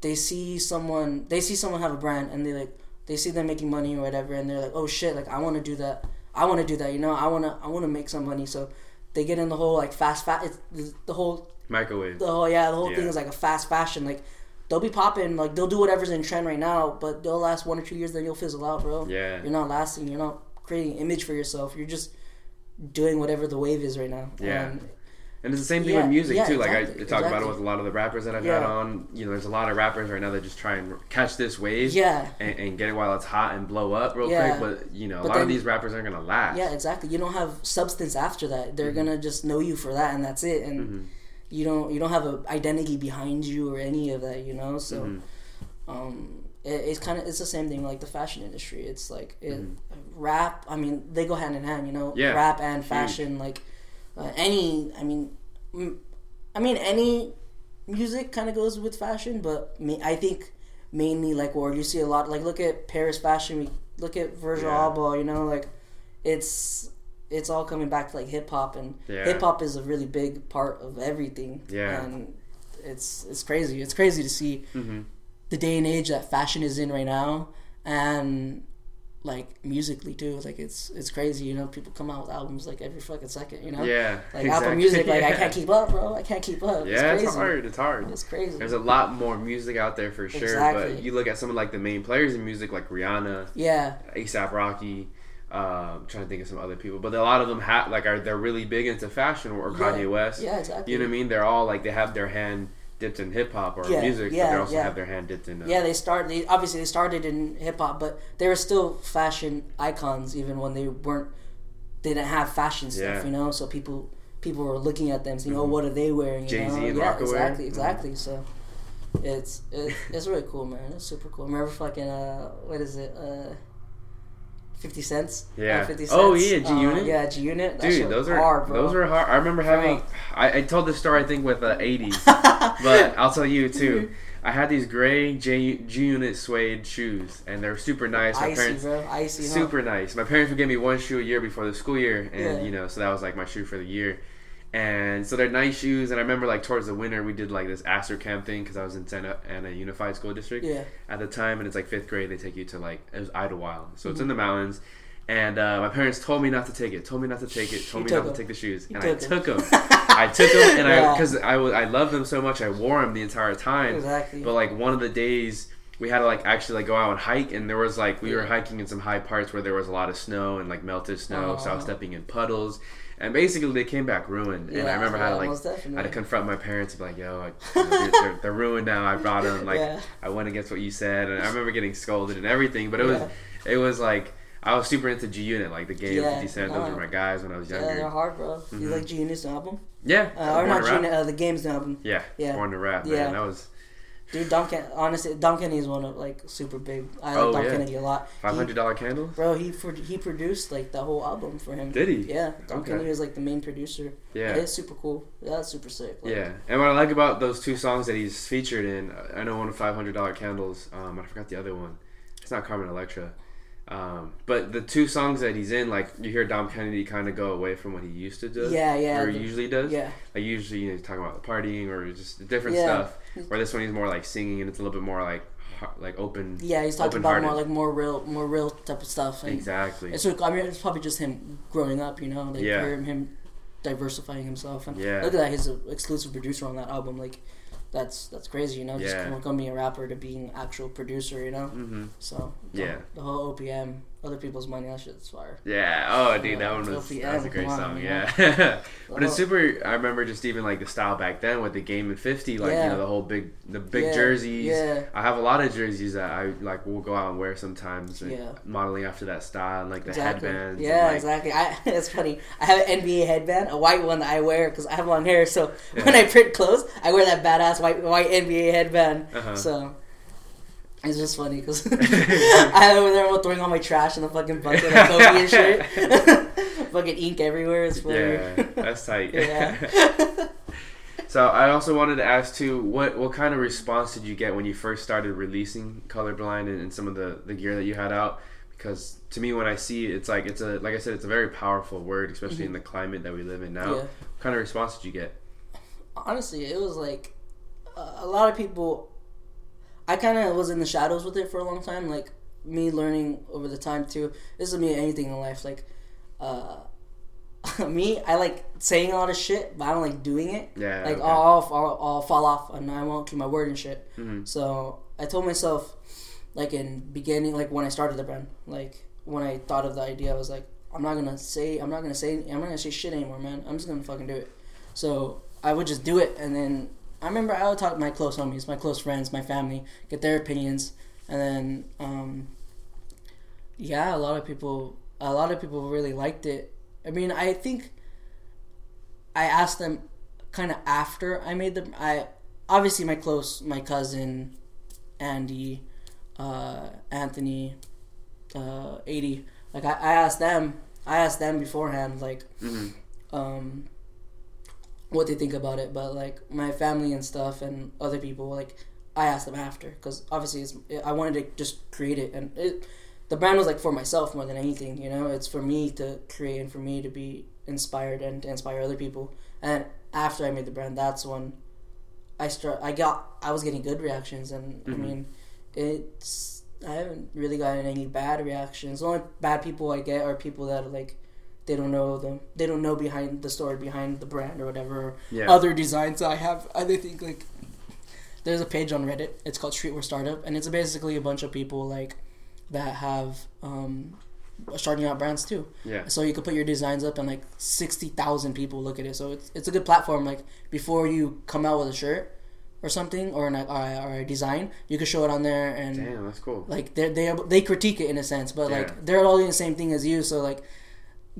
they see someone they see someone have a brand and they like they see them making money or whatever, and they're like, oh shit, like I want to do that. I want to do that. You know, I wanna I wanna make some money. So they get in the whole like fast fast. It's the whole Microwave. the whole yeah the whole thing is like a fast fashion. Like they'll be popping. Like they'll do whatever's in trend right now, but they'll last one or two years. Then you'll fizzle out, bro. Yeah. You're not lasting. You're not creating an image for yourself. You're just doing whatever the wave is right now. Yeah. And And it's the same thing Yeah, with music yeah, too. Like I exactly, talk about it with a lot of the rappers that I've had on. You know, there's a lot of rappers right now that just try and catch this wave. Yeah. And, and get it while it's hot and blow up real Yeah. quick. But you know, a But lot of these rappers aren't gonna last. Yeah, exactly. You don't have substance after that. Mm-hmm. They're gonna just know you for that, and that's it. And you don't you don't have an identity behind you or any of that. You know, so Mm-hmm. um, it, it's kind of it's the same thing like the fashion industry. It's like it, rap. I mean, they go hand in hand. You know, Mm-hmm. Yeah. rap and fashion. Like uh, any. I mean, I mean any music kind of goes with fashion, but me, I think mainly like where you see a lot. Like look at Paris Fashion Week. Look at Virgil Yeah. Abloh. You know, like it's it's all coming back to like hip hop, and Yeah. hip hop is a really big part of everything. Yeah. and it's it's crazy. It's crazy to see Mm-hmm. the day and age that fashion is in right now, and like musically too. Like it's it's crazy. You know, people come out with albums like every fucking second. You know, Yeah. like exactly. Apple Music. Like I can't keep up, bro. I can't keep up. Yeah, it's, it's, crazy. hard. It's hard. It's crazy. There's a lot more music out there for sure, Exactly. but you look at some of like the main players in music, like Rihanna, yeah, ASAP Rocky. Um, trying to think of some other people, but a lot of them have like are they're really big into fashion or Kanye Yeah. West. yeah, exactly. You know what I mean? They're all like they have their hand dipped in hip hop or Yeah, music, but they also yeah. have their hand dipped in. Uh, Yeah, they started. They, obviously, they started in hip hop, but they were still fashion icons even when they weren't. They didn't have fashion stuff, Yeah. Mm-hmm. you know. So people people were looking at them, saying, "Oh, what are they wearing?" Know? and yeah, exactly, Mhm. exactly. So it's it, it's really cool, man. It's super cool. Remember fucking uh, what is it? Uh, Fifty cents. Yeah. Uh, Fifty cents. Oh, yeah, G Uh, Unit? yeah, G Unit. Dude, those are hard, bro. those are hard. I remember having. Bro. I, I told this story I think with uh, 80s, but I'll tell you too. I had these gray J G Unit suede shoes, and they're super nice. My icy, parents bro. Icy. huh? super nice. My parents would give me one shoe a year before the school year, and Yeah. you know, so that was like my shoe for the year. And so they're nice shoes, and I remember like towards the winter we did like this Astro camp thing because I was in Santa Ana Unified School District Yeah. at the time, and it's like fifth grade. They take you to like it was Idyllwild, so it's in Mm-hmm. the mountains. And uh, my parents told me not to take it. Told me not to take it. Told You me took not to take the shoes, You and I took them. I took them, and I because I was I loved them so much. I wore them the entire time. Exactly. But like one of the days we had to like actually like go out and hike and there was like we were hiking in some high parts where there was a lot of snow and like melted snow so I was Oh. stepping in puddles and basically they came back ruined and I Yeah, remember how to like I had to confront my parents and be like yo you know, they're, they're, they're ruined now I brought them like Yeah. I went against what you said and I remember getting scolded and everything but it was it was like I was super into G Unit like the game Yeah, 50 Cent those were my guys when I was younger. Yeah, they're hard, bro. You Mhm. like G Unit's album? yeah Uh, or not G Unit, uh, the Game's album. yeah Yeah. Born to Rap man Yeah. that was Dude, Ken- honestly, Dom Kennedy is one of like super big. I like Oh, Dom yeah. Kennedy a lot. Five hundred dollar candle. Bro, he pro- he produced like the whole album for him. Did he? Yeah, Dom Okay. Kennedy was like the main producer. yeah it's super cool. Yeah, that's super sick. Like, Yeah, and what I like about those two songs that he's featured in, I know one of Five Hundred Dollar Candles. Um, I forgot the other one. It's not Carmen Electra, um, but the two songs that he's in, like you hear Dom Kennedy kind of go away from what he used to do. Yeah, yeah, Or the- usually does. yeah, Like usually, you know, talking about the partying or just different Yeah. stuff. Where this one he's more like singing, and it's a little bit more like like open. yeah. He's talking about more like more real, more real type of stuff. And Exactly. It's I mean, it's probably just him growing up. You know, like Yeah. him, diversifying himself. And Yeah. look at that, he's an exclusive producer on that album. Like, that's that's crazy. You know, just Yeah. from being a rapper to being actual producer. You know, hmm so Yeah. the whole OPM, other people's money, that shit's fire. Yeah. Oh, dude, that Yeah, one was that was a great come on, song. Yeah. but it's super. I remember just even like the style back then with the game in fifty, like you know the whole big the big Yeah, jerseys. yeah. I have a lot of jerseys that I like will go out and wear sometimes. and Yeah. Modeling after that style, and like the Exactly. headbands. Yeah, like, exactly. I, it's funny. I have an NBA headband, a white one that I wear because I have long hair. So Yeah. when I print clothes, I wear that badass white white NBA headband. Uh-huh. So it's just funny because I over there throwing all my trash in the fucking bucket like Kobe and shit. fucking ink everywhere. It's funny. Yeah, that's tight. yeah. So I also wanted to ask too, what what kind of response did you get when you first started releasing Colorblind and, and some of the the gear that you had out? Because to me, when I see it, it's like it's a like I said, it's a very powerful word, especially in the climate that we live in now. Mm-hmm. Yeah. What kind of response did you get? honestly, it was like uh, a lot of people. I kind of was in the shadows with it for a long time. Like me learning over the time too. This is me anything in life. Like, uh, me, I like saying a lot of shit, but I don't like doing it. Yeah, Like okay. I'll, I'll I'll fall off and I won't keep my word and shit. Mhm. So I told myself, like in beginning, like when I started the brand, like when I thought of the idea, I was like, I'm not gonna say, I'm not gonna say, I'm not gonna say shit anymore, man. I'm just gonna fucking do it. So I would just do it, and then I remember I would talk to my close homies, my close friends, my family, get their opinions, and then um, yeah, a lot of people, a lot of people really liked it. I mean, I think I asked them kind of after I made the I obviously my close my cousin Andy uh, Anthony uh, 80 like I, I asked them I asked them beforehand like Mhm. um what they think about it but like my family and stuff and other people like I asked them after because obviously it's, I wanted to just create it and it the brand was like for myself more than anything you know? It's for me to create and for me to be inspired and to inspire other people. And after I made the brand that's when I start I got I was getting good reactions and I Mhm. mean it's I haven't really gotten any bad reactions. The only bad people I get are people that are like they don't know them they don't know behind the story behind the brand or whatever Yeah. other designs I have. I think like there's a page on Reddit. It's called Streetwear Startup, and it's basically a bunch of people like that have um, starting out brands too. Yeah. So you could put your designs up, and like sixty thousand people look at it. So it's it's a good platform. Like before you come out with a shirt or something or an or, or a design, you could show it on there and Damn, that's cool. like they they they critique it in a sense, but Yeah. like they're all doing the same thing as you. So like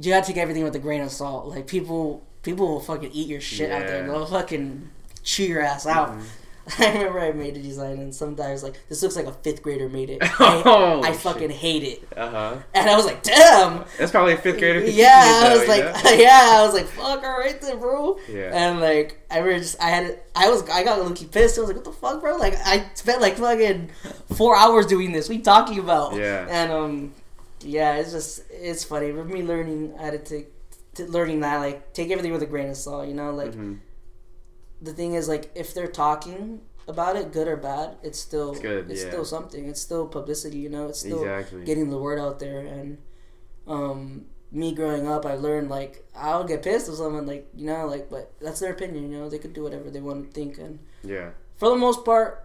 you gotta take everything with a grain of salt. Like people people will fucking eat your shit out there. Yeah. They'll fucking chew your ass out. Mhm. I remember I made a design and sometimes like this looks like a fifth grader made it. Oh, I, I shit. fucking hate it, Uh huh. and I was like, damn. That's probably a fifth grader. Yeah, I was like, know? yeah, I was like, fuck, all right then, bro. Yeah. And like, I remember just, I had, I was, I got Lucky pissed. I was like, what the fuck, bro? Like, I spent like fucking four hours doing this. We talking about? Yeah. And um, yeah, it's just, it's funny. For me learning, had to take, to learning that, like, take everything with a grain of salt, you know? Like, Mhm. the thing is, like, if they're talking about it, good or bad, it's still, It's good, it's yeah. still something. It's still publicity, you know? It's still Exactly. getting the word out there and um me growing up i learned like i'll get pissed if someone like you know like but that's their opinion you know they could do whatever they want to think and yeah. for the most part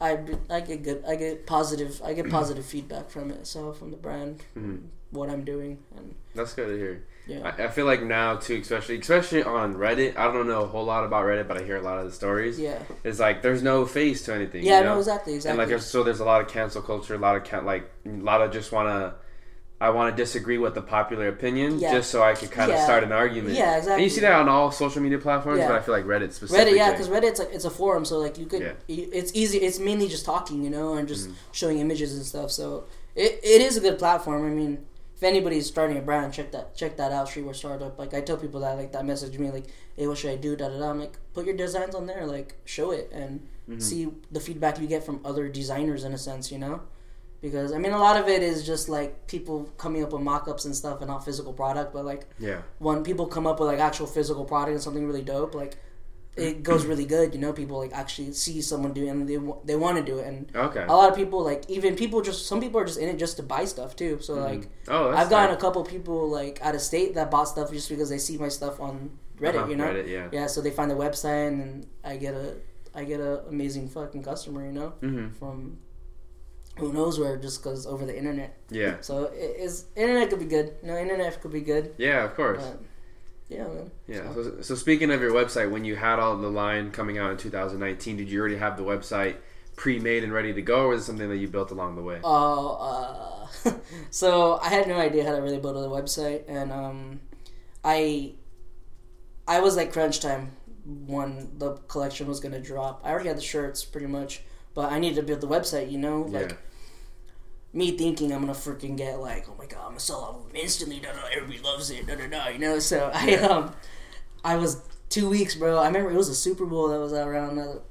i i get good i get positive i get positive feedback from it so from the brand Mhm. what i'm doing and That's good to hear. yeah I, I feel like now too, especially especially on Reddit. I don't know a whole lot about Reddit, but I hear a lot of the stories. yeah It's like there's no face to anything. yeah you know? no exactly And exactly like there's, so there's a lot of cancel culture, a lot of can like a lot of just wanna. I want to disagree with the popular opinion Yeah. just so I could kind of start an argument. Yeah, exactly. And you see that on all social media platforms, Yeah. but I feel like Reddit specifically. Reddit, yeah, because Reddit's like it's a forum, so like you could, Yeah. it's easy. It's mainly just talking, you know, and just Mhm. showing images and stuff. So it, it is a good platform. I mean, if anybody's starting a brand, check that check that out. Streetwear Startup. Like I tell people that like that message me like, hey, what should I do? Da da da. I'm like, put your designs on there, like show it and Mhm. see the feedback you get from other designers in a sense, you know. Because I mean, a lot of it is just like people coming up with mock-ups and stuff, and not physical product. But like Yeah. when people come up with like actual physical product and something really dope, like it goes really good. You know, people like actually see someone do it and they they want to do it, and Okay. a lot of people like even people just some people are just in it just to buy stuff too. So like oh, I've gotten nice. a couple people like out of state that bought stuff just because they see my stuff on Reddit. Uh-huh, You know, Reddit, yeah. yeah. So they find the website and I get a I get a amazing fucking customer. You know, hmm from who knows where just goes over the internet. Yeah. So it is internet could be good. You know, internet could be good. Yeah, of course. But, yeah, man. Yeah. So- So, so speaking of your website, when you had all the line coming out in 2019, did you already have the website pre-made and ready to go, or was it something that you built along the way? Oh, uh, so I had no idea how to really build a website, and um, I, I was like crunch time when the collection was gonna drop. I already had the shirts pretty much, but I needed to build the website. You know, like yeah. Me thinking I'm gonna freaking get like, oh my god, I'm gonna sell out instantly. Da, da, everybody loves it. Da, da, da, you know, so I um, I was two weeks, bro. I remember it was a Super Bowl that was around. The,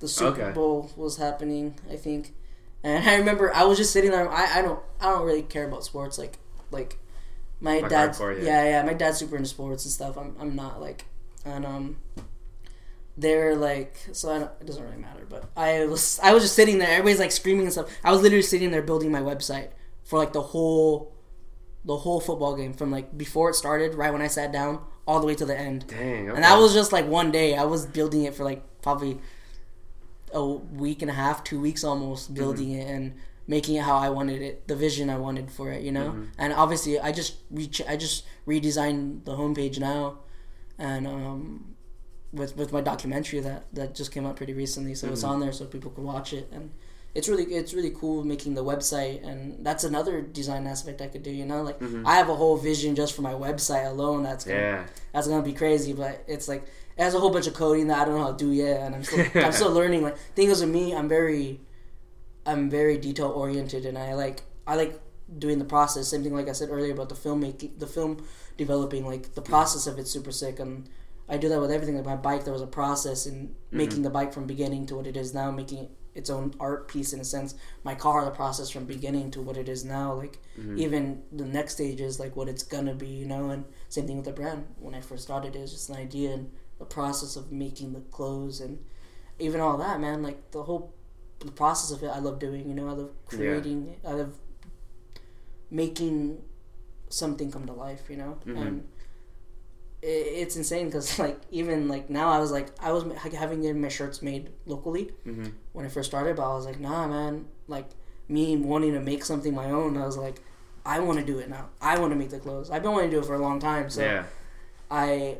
the Super Okay. Bowl was happening, I think, and I remember I was just sitting there. I, I don't I don't really care about sports like like my dad's hardcore, yeah. yeah. yeah my dad's super into sports and stuff. I'm I'm not like and um they're like so I don't, it doesn't really matter but i was i was just sitting there. Everybody's like screaming and stuff. I was literally sitting there building my website for like the whole the whole football game from like before it started right when i sat down all the way to the end. Dang. Okay. and that was just like one day. I was building it for like probably a week and a half two weeks almost building it and making it how i wanted it the vision i wanted for it you know? And obviously i just reach i just redesigned the homepage now and um with with my documentary that that just came out pretty recently so it's mm-hmm. on there so people can watch it. And it's really it's really cool making the website and that's another design aspect i could do you know? Like mm-hmm. i have a whole vision just for my website alone that's gonna, Yeah. that's gonna be crazy but it's like it has a whole bunch of coding that i don't know how to do yet and i'm still i'm still learning like thing is with me i'm very i'm very detail oriented and i like i like doing the process. Same thing like i said earlier about the filmmaking the film developing like the process of it's super sick and I do that with everything. Like my bike, there was a process in mm-hmm. making the bike from beginning to what it is now, making it its own art piece in a sense. My car, the process from beginning to what it is now. Like mm-hmm. even the next stage is like what it's gonna be, you know. And same thing with the brand. When I first started, it was just an idea and the process of making the clothes and even all that, man. Like the whole the process of it, I love doing. You know, I love creating. I love making something come to life. You know, mm-hmm. and it, it's insane because like even like now I was like I was ha- having getting my shirts made locally Mm-hmm. when I first started, but I was like, nah, man. Like me wanting to make something my own, I was like, I want to do it now. I want to make the clothes. I've been wanting to do it for a long time. So yeah. I,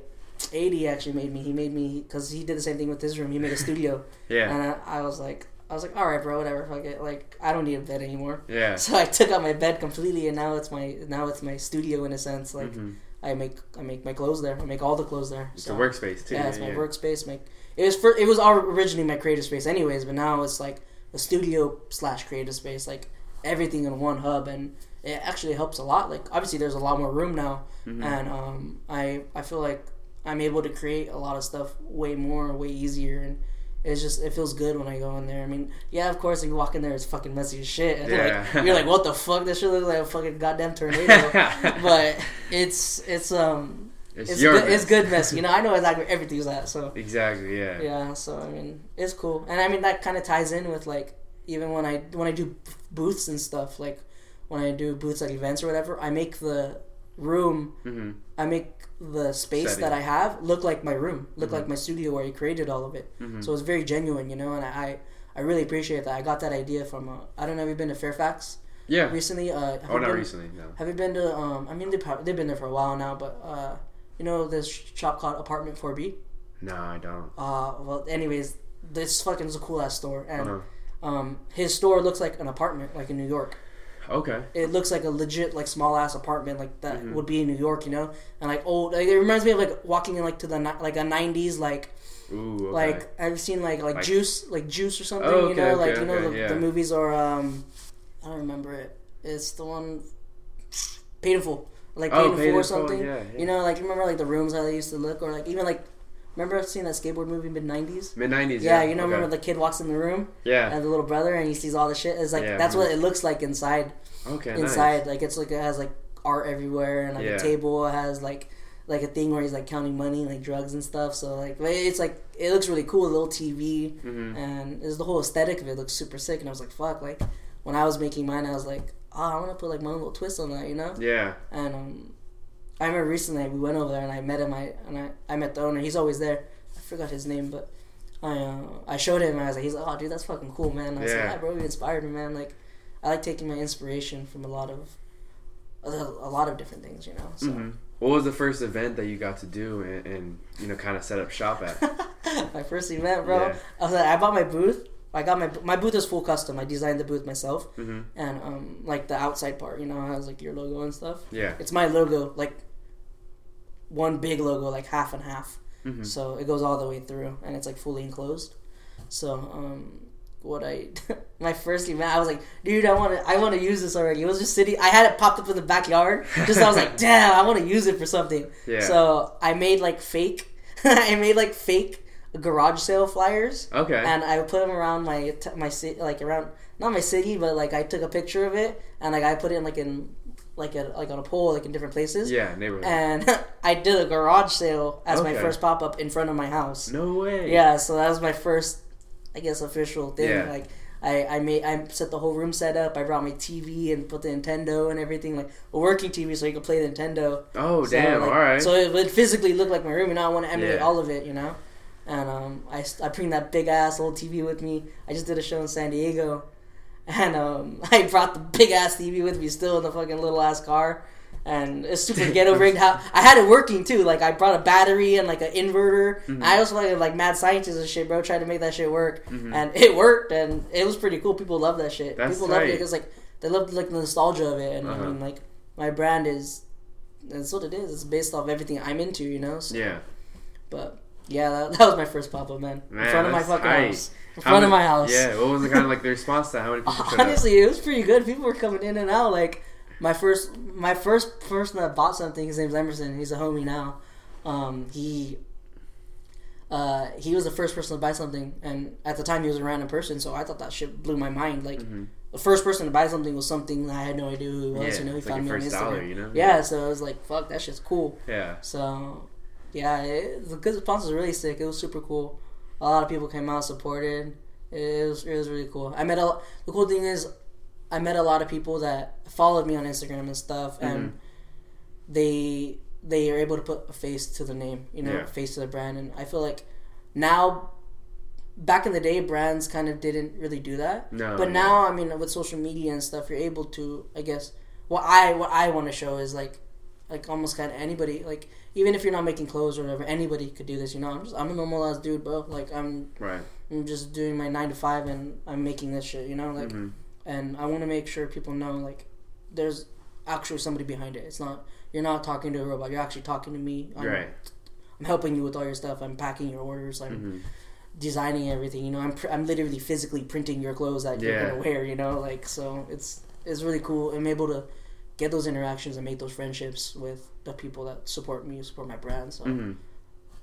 eighty actually made me. He made me because he did the same thing with his room. He made a studio, Yeah. and I, I was like, I was like, all right, bro, whatever. Fuck it. Like I don't need a bed anymore. Yeah. So I took out my bed completely, and now it's my now it's my studio in a sense. Like Mhm. I make I make my clothes there. I make all the clothes there. It's So- a workspace too. yeah, it's my workspace. My it was for, it was originally my creative space, anyways, but now it's like a studio slash creative space, like everything in one hub, and it actually helps a lot. Like obviously, there's a lot more room now, Mhm. and um, I I feel like I'm able to create a lot of stuff way more, way easier, and it's just it feels good when I go in there. I mean, yeah, of course, if you walk in there, it's fucking messy as shit, and Yeah. like you're like, what the fuck? This shit looks like a fucking goddamn tornado. but it's it's um It's, it's good, it's mess. good mess. You know, I know exactly where everything's at. So Exactly. Yeah. yeah, so I mean, it's cool, and I mean that kind of ties in with like even when I when I do booths and stuff, like when I do booths at events or whatever, I make the room, Mm-hmm. I make the space Setting. that I have look like my room, look like my studio where I created all of it. Mhm. So it's very genuine, you know, and I I really appreciate that. I got that idea from uh, I don't know. Have you been to Fairfax Yeah. recently? Uh, have Oh, not been- recently. No. Have you been to? Um, I mean, they they've been there for a while now, but uh, you know this shop called Apartment Four B. No, I don't. Uh, well, anyways, this fucking is a cool ass store, and Uh-huh. um, his store looks like an apartment, like in New York. Okay. It looks like a legit, like small ass apartment, like that Mhm. would be in New York, you know, and like old. Like, it reminds me of like walking in like to the like a '90s like Ooh. Okay. like I've seen like like, Like- Juice, like Juice or something, Oh, you know, okay, like you know okay, the, yeah. the movies are um, I don't remember it. It's the one, Paid in Full, like Oh, Paid in Full, or something. yeah, yeah. You know, like you remember like the rooms how they used to look, or like even like remember seeing that skateboard movie mid '90s. Mid nineties. Yeah, Yeah, you know, okay. remember the kid walks in the room Yeah. and the little brother, and he sees all the shit. It's like Yeah, that's what it looks like inside. Okay. inside, like it's like it has like art everywhere, and like Yeah. a table has like like a thing where he's like counting money, like drugs and stuff. So like it's like it looks really cool, a little TV, Nice. hmm and it's the whole aesthetic of it looks super sick. And I was like, fuck, like when I was making mine, I was like, oh, I want to put like my own little twist on that, you know? Yeah. And um, I remember recently we went over there and I met him. I and I, I met the owner. He's always there. I forgot his name, but I uh, I showed him and I was like, he's like, oh dude, that's fucking cool, man. I was Yeah. like, yeah, bro, you inspired me, man. Like, I like taking my inspiration from a lot of a, a lot of different things, you know. So hmm What was the first event that you got to do and, and you know kind of set up shop at? my first event, bro. Yeah. I was like, I bought my booth. I got my my booth is full custom. I designed the booth myself, hmm and um, like the outside part, you know, has like your logo and stuff. Yeah. It's my logo, like one big logo, like half and half. hmm So it goes all the way through, and it's like fully enclosed. So um, what I my first event, I was like, dude, I want to I want to use this already. It was just sitting. I had it popped up in the backyard. Just I was like, damn, I want to use it for something. Yeah. So I made like fake. I made like fake garage sale flyers, Okay. and I put them around my my city, like around not my city, but like I took a picture of it, and like I put it in like in like a like on a pole, like in different places. Yeah, neighborhood. And I did a garage sale as my first pop up in front of my house. no way. Yeah, so that was my first, I guess, official thing. Yeah. Like, I, I made I set the whole room set up. I brought my TV and put the Nintendo and everything, like a working TV, so you could play the Nintendo. Oh So, damn! like, all right. So it would physically look like my room, and I want to emulate Yeah. all of it, you know. And um, I I bring that big ass old TV with me. I just did a show in San Diego, and um, I brought the big ass TV with me, still in the fucking little ass car. And it's super ghetto rigged. How I had it working too. Like I brought a battery and like an inverter. Mm-hmm. I also like like mad scientists and shit, bro. Tried to make that shit work, and it worked, and it was pretty cool. People love that shit. Mm-hmm. That's People love it tight. because like they love like the nostalgia of it, and Uh-huh. I mean like my brand is that's what it is. It's based off everything I'm into, you know. So, yeah. But yeah, that, that was my first pop up, man. Man, in front of my fucking tight. house. In front of my house. Yeah. What was the kind of like the response to that? How many people? Honestly, it was pretty good. People were coming in and out. Like my first, my first person that bought something. His name's Emerson. He's a homie now. Um, he. Uh, he was the first person to buy something, and at the time he was a random person, so I thought that shit blew my mind. Like, the first person to buy something was something that I had no idea who he was. Mm-hmm. Yeah, you know, he like found your me on Instagram. dollar, you know? Yeah, so I was like, "Fuck, that shit's cool." Yeah. So, yeah, it, the good response was really sick. It was super cool. A lot of people came out supported. It was it was really cool. I met a the cool thing is, I met a lot of people that followed me on Instagram and stuff, and Mm-hmm. they they are able to put a face to the name, you know, Yeah. a face to the brand, and I feel like now. Back in the day, brands kind of didn't really do that. No, but yeah. now, I mean, with social media and stuff, you're able to, I guess, what I what I want to show is like like almost kind of anybody like even if you're not making clothes or whatever anybody could do this you know? I'm just i'm a normal ass dude bro. Like i'm Right. i'm just doing my nine to five and i'm making this shit you know? Like Mhm. and i want to make sure people know like there's actually somebody behind it. It's not you're not talking to a robot. You're actually talking to me. I'm, Right. I'm helping you with all your stuff. I'm packing your orders. I'm Mhm. designing everything you know? I'm pr- i'm literally physically printing your clothes that you're gonna wear you know? Like so it's it's really cool. I'm able to get those interactions and make those friendships with the people that support me support my brand so Mhm.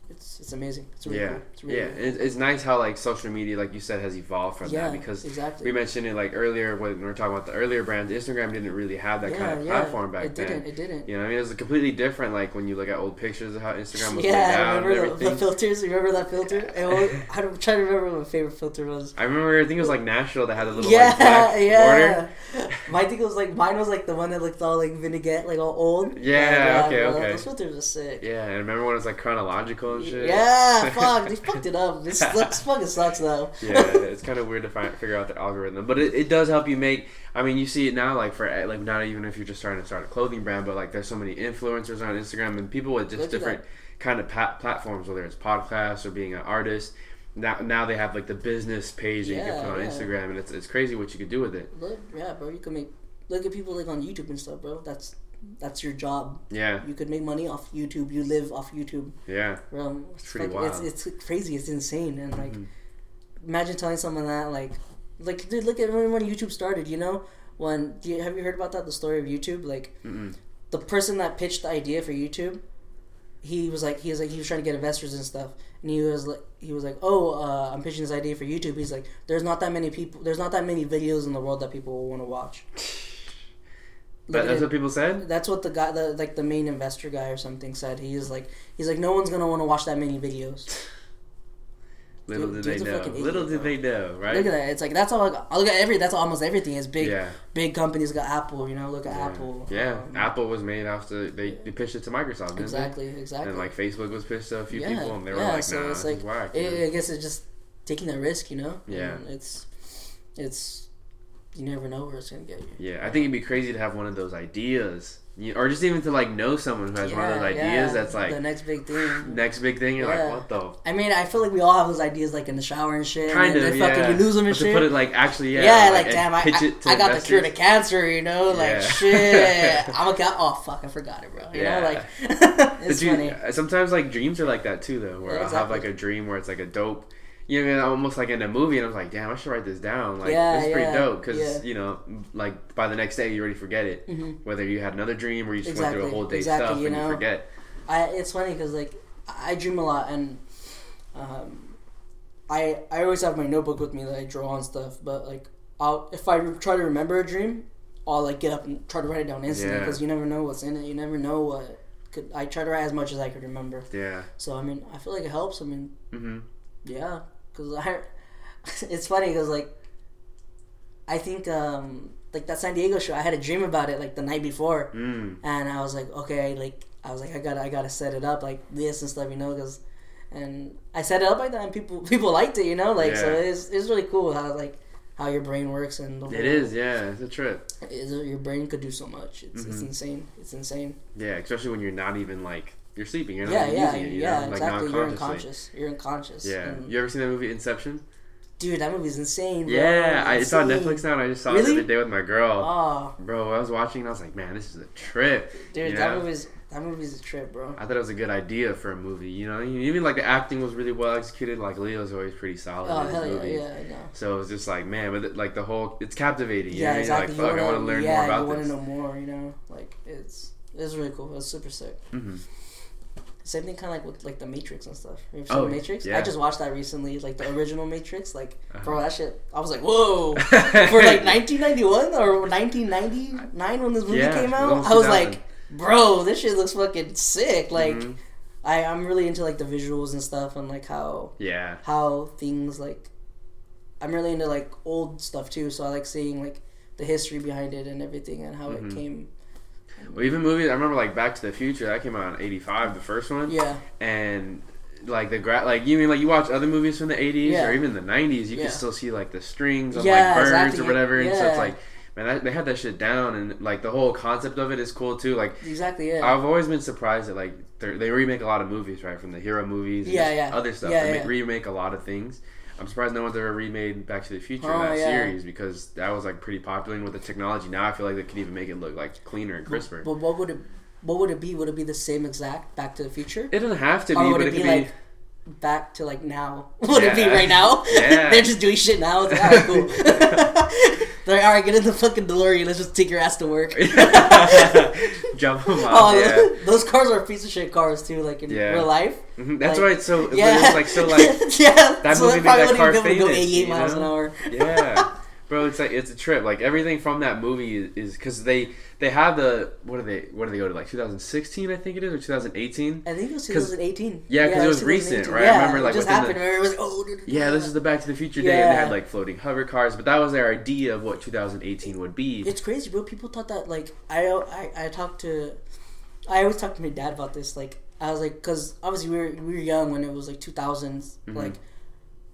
It's it's amazing it's really Yeah. cool it's really, yeah. really It's, it's nice how like social media, like you said, has evolved from yeah that because exactly we mentioned it like earlier when we were talking about the earlier brands. Instagram didn't really have that yeah, kind of yeah. platform back it then. It didn't it didn't You know, I mean, it was completely different. Like when you look at old pictures of how Instagram was yeah, and remember the, the filters? Remember that filter? And I'm trying to remember what my favorite filter was. I remember, I think it was like Nashville that had a little yeah, like black border. yeah. My thing was like mine was like the one that looked all like vinaigrette, like all old. Yeah, uh, okay, bro, okay. Those filters are sick. Yeah, and remember when it was like chronological and shit. Yeah, fuck, they fucked it up. This looks fucking sucks though. yeah, it's kind of weird to find, figure out the algorithm, but it, it does help you make. I mean, you see it now, like for like not even if you're just trying to start a clothing brand, but like there's so many influencers on Instagram and people with just Look different kind of platforms, whether it's podcasts or being an artist. Now, now they have like the business page that you can put on yeah. Instagram, and it's, it's crazy what you could do with it. Look, yeah, bro, you can make. Look at people like on YouTube and stuff, bro. That's that's your job. Yeah, You could make money off YouTube. You live off YouTube. yeah, Bro, it's, pretty fucking- wild. Mm-hmm. It's, it's crazy. It's insane. And like, imagine telling someone that, like, like, dude, look at when, when YouTube started. You know, when do you, have you heard about that? The story of YouTube. Like, Mm-mm. the person that pitched the idea for YouTube, he was like, he was like, he was trying to get investors and stuff, and he was like, he was like, oh, uh, I'm pitching this idea for YouTube. He's like, there's not that many people, there's not that many videos in the world that people will want to watch. but Look that's what people said. That's what the guy, the like the main investor guy or something said. He is like, he's like, no one's gonna want to watch that many videos. Little Dude, did they know. idiot, Little did bro. they know, right? Look at that. It's like that's all. I look at every. That's almost everything. Is big. Yeah. Big companies got Apple. You know, look at Yeah. Apple. Yeah, um, Apple was made after they, they pitched it to Microsoft, didn't Exactly. they? Exactly. And like Facebook was pitched to a few yeah, people, and they were yeah, like, so "Nah, it's like whack." it. I guess it's just taking that risk. You know. Yeah. And it's it's you never know where it's gonna get you. Yeah, I think it'd be crazy to have one of those ideas, you, or just even to like know someone who has one of those ideas yeah, that's like the next big thing. next big thing. You're Yeah. like, what the I mean, I feel like we all have those ideas like in the shower and shit. kind and of yeah. fucking you lose them and But to put it like actually, yeah, yeah, like, and damn, I, pitch I, I got the cure to cancer, you know, like Yeah. shit. I'm a guy. Oh fuck, I forgot it, bro. You Yeah. know, like it's But you- funny. Sometimes like dreams are like that too, though. Where Yeah, I'll have like a dream where it's like a dope, you know, almost like in a movie, and I was like, damn, I should write this down. Like Yeah, this is pretty yeah, dope because yeah. you know, like by the next day you already forget it. Mhm. Whether you had another dream or you just went through a Exactly, whole day exactly, stuff you and know? you forget. I it's funny because like I dream a lot and um, I I always have my notebook with me that I draw on stuff. But like I'll if I try to remember a dream, I'll like get up and try to write it down instantly Yeah. because you never know what's in it. You never know what could. I try to write as much as I could remember. Yeah. So I mean, I feel like it helps. I mean, Mm-hmm. yeah, because I. it's funny because like, I think um like that San Diego show. I had a dream about it like the night before, Mm. and I was like, okay, like I was like, I gotta, I gotta set it up like this and stuff, you know, because, and I set it up like that, and people, people liked it, you know, like so it's, it's really cool how like how your brain works and the It is, yeah. It's a trip. is your brain could do so much. It's, it's Mhm. insane. It's insane. Yeah, especially when you're not even like you're sleeping. You're not Yeah, yeah, it. You yeah. know? Like exactly. You're unconscious. You're unconscious. Yeah. And- You ever seen that movie Inception? dude, that movie's insane. Bro. Yeah, I, it's on Netflix now, and I just saw it Really? the other day with my girl. Oh, Bro, I was watching, and I was like, man, this is a trip. dude, You that know? movie's that movie's a trip, bro. I thought it was a good idea for a movie. You know, even like the acting was really well executed. Like Leo's always pretty solid Oh in his hell yeah, movies. yeah, I know. So it was just like, man, but like the whole, it's captivating. You Yeah, know? exactly. Like, fuck, I want to learn yeah, more you about want to know more. You know, like it's it's really cool. It's super sick. hmm Same thing, kind of like with like the Matrix and stuff. You ever Oh, the Matrix? yeah. I just watched that recently, like the original Matrix. Like, Uh-huh. bro, that shit. I was like, whoa. For like 1991 or 1999 when this movie Yeah, came out, I was 2000. like, bro, this shit looks fucking sick. Like, Mhm. I I'm really into like the visuals and stuff and like how yeah, how things like. I'm really into like old stuff too, so I like seeing like the history behind it and everything and how Mhm. it came. Well, even movies. I remember like Back to the Future. That came out in '85, the first one. Yeah, and like the gra- like you mean like you watch other movies from the 80s Yeah. or even the 90s you Yeah. can still see like the strings on Yeah, like birds exactly. or whatever and so it's like man that, they had that shit down and like the whole concept of it is cool too like exactly. Yeah. i've always been surprised that like they're- remake a lot of movies right from the hero movies and Yeah, yeah. other stuff Yeah, they remake a lot of things i'm surprised no one's ever remade back to the future Oh, in that yeah. series because that was like pretty popular and with the technology now i feel like they could even make it look like cleaner and crisper But what would it? What would it be? Would it be the same exact Back to the Future? it doesn't have to be but it it be could like be back to like now? Would it be right now? Yeah. They're just doing shit now. It's like, all right, cool. They're like, all right, get in the fucking DeLorean. Let's just take your ass to work. jump them off oh, yeah those cars are piece of shit cars too. Like in Yeah. real life. Mhm, That's Like, why it's so. Yeah, it's like so like yeah. that so movie made probably that car able go 88 you miles an hour. yeah, bro. It's like it's a trip. Like everything from that movie is because they they have the what do they what do they go to like 2016 I think it is or 2018. I think it was 2018. yeah, 'cause it was recent, right? I remember, like, it just happened. the- it was like, oh, Yeah, this is the Back to the Future day, and they had like floating hover cars, but that was their idea of what 2018 would be. It's crazy, bro. People thought that like I I I talked to, I always talk to my dad about this. Like I was like, because obviously we were we were young when it was like 2000s, Mhm. like.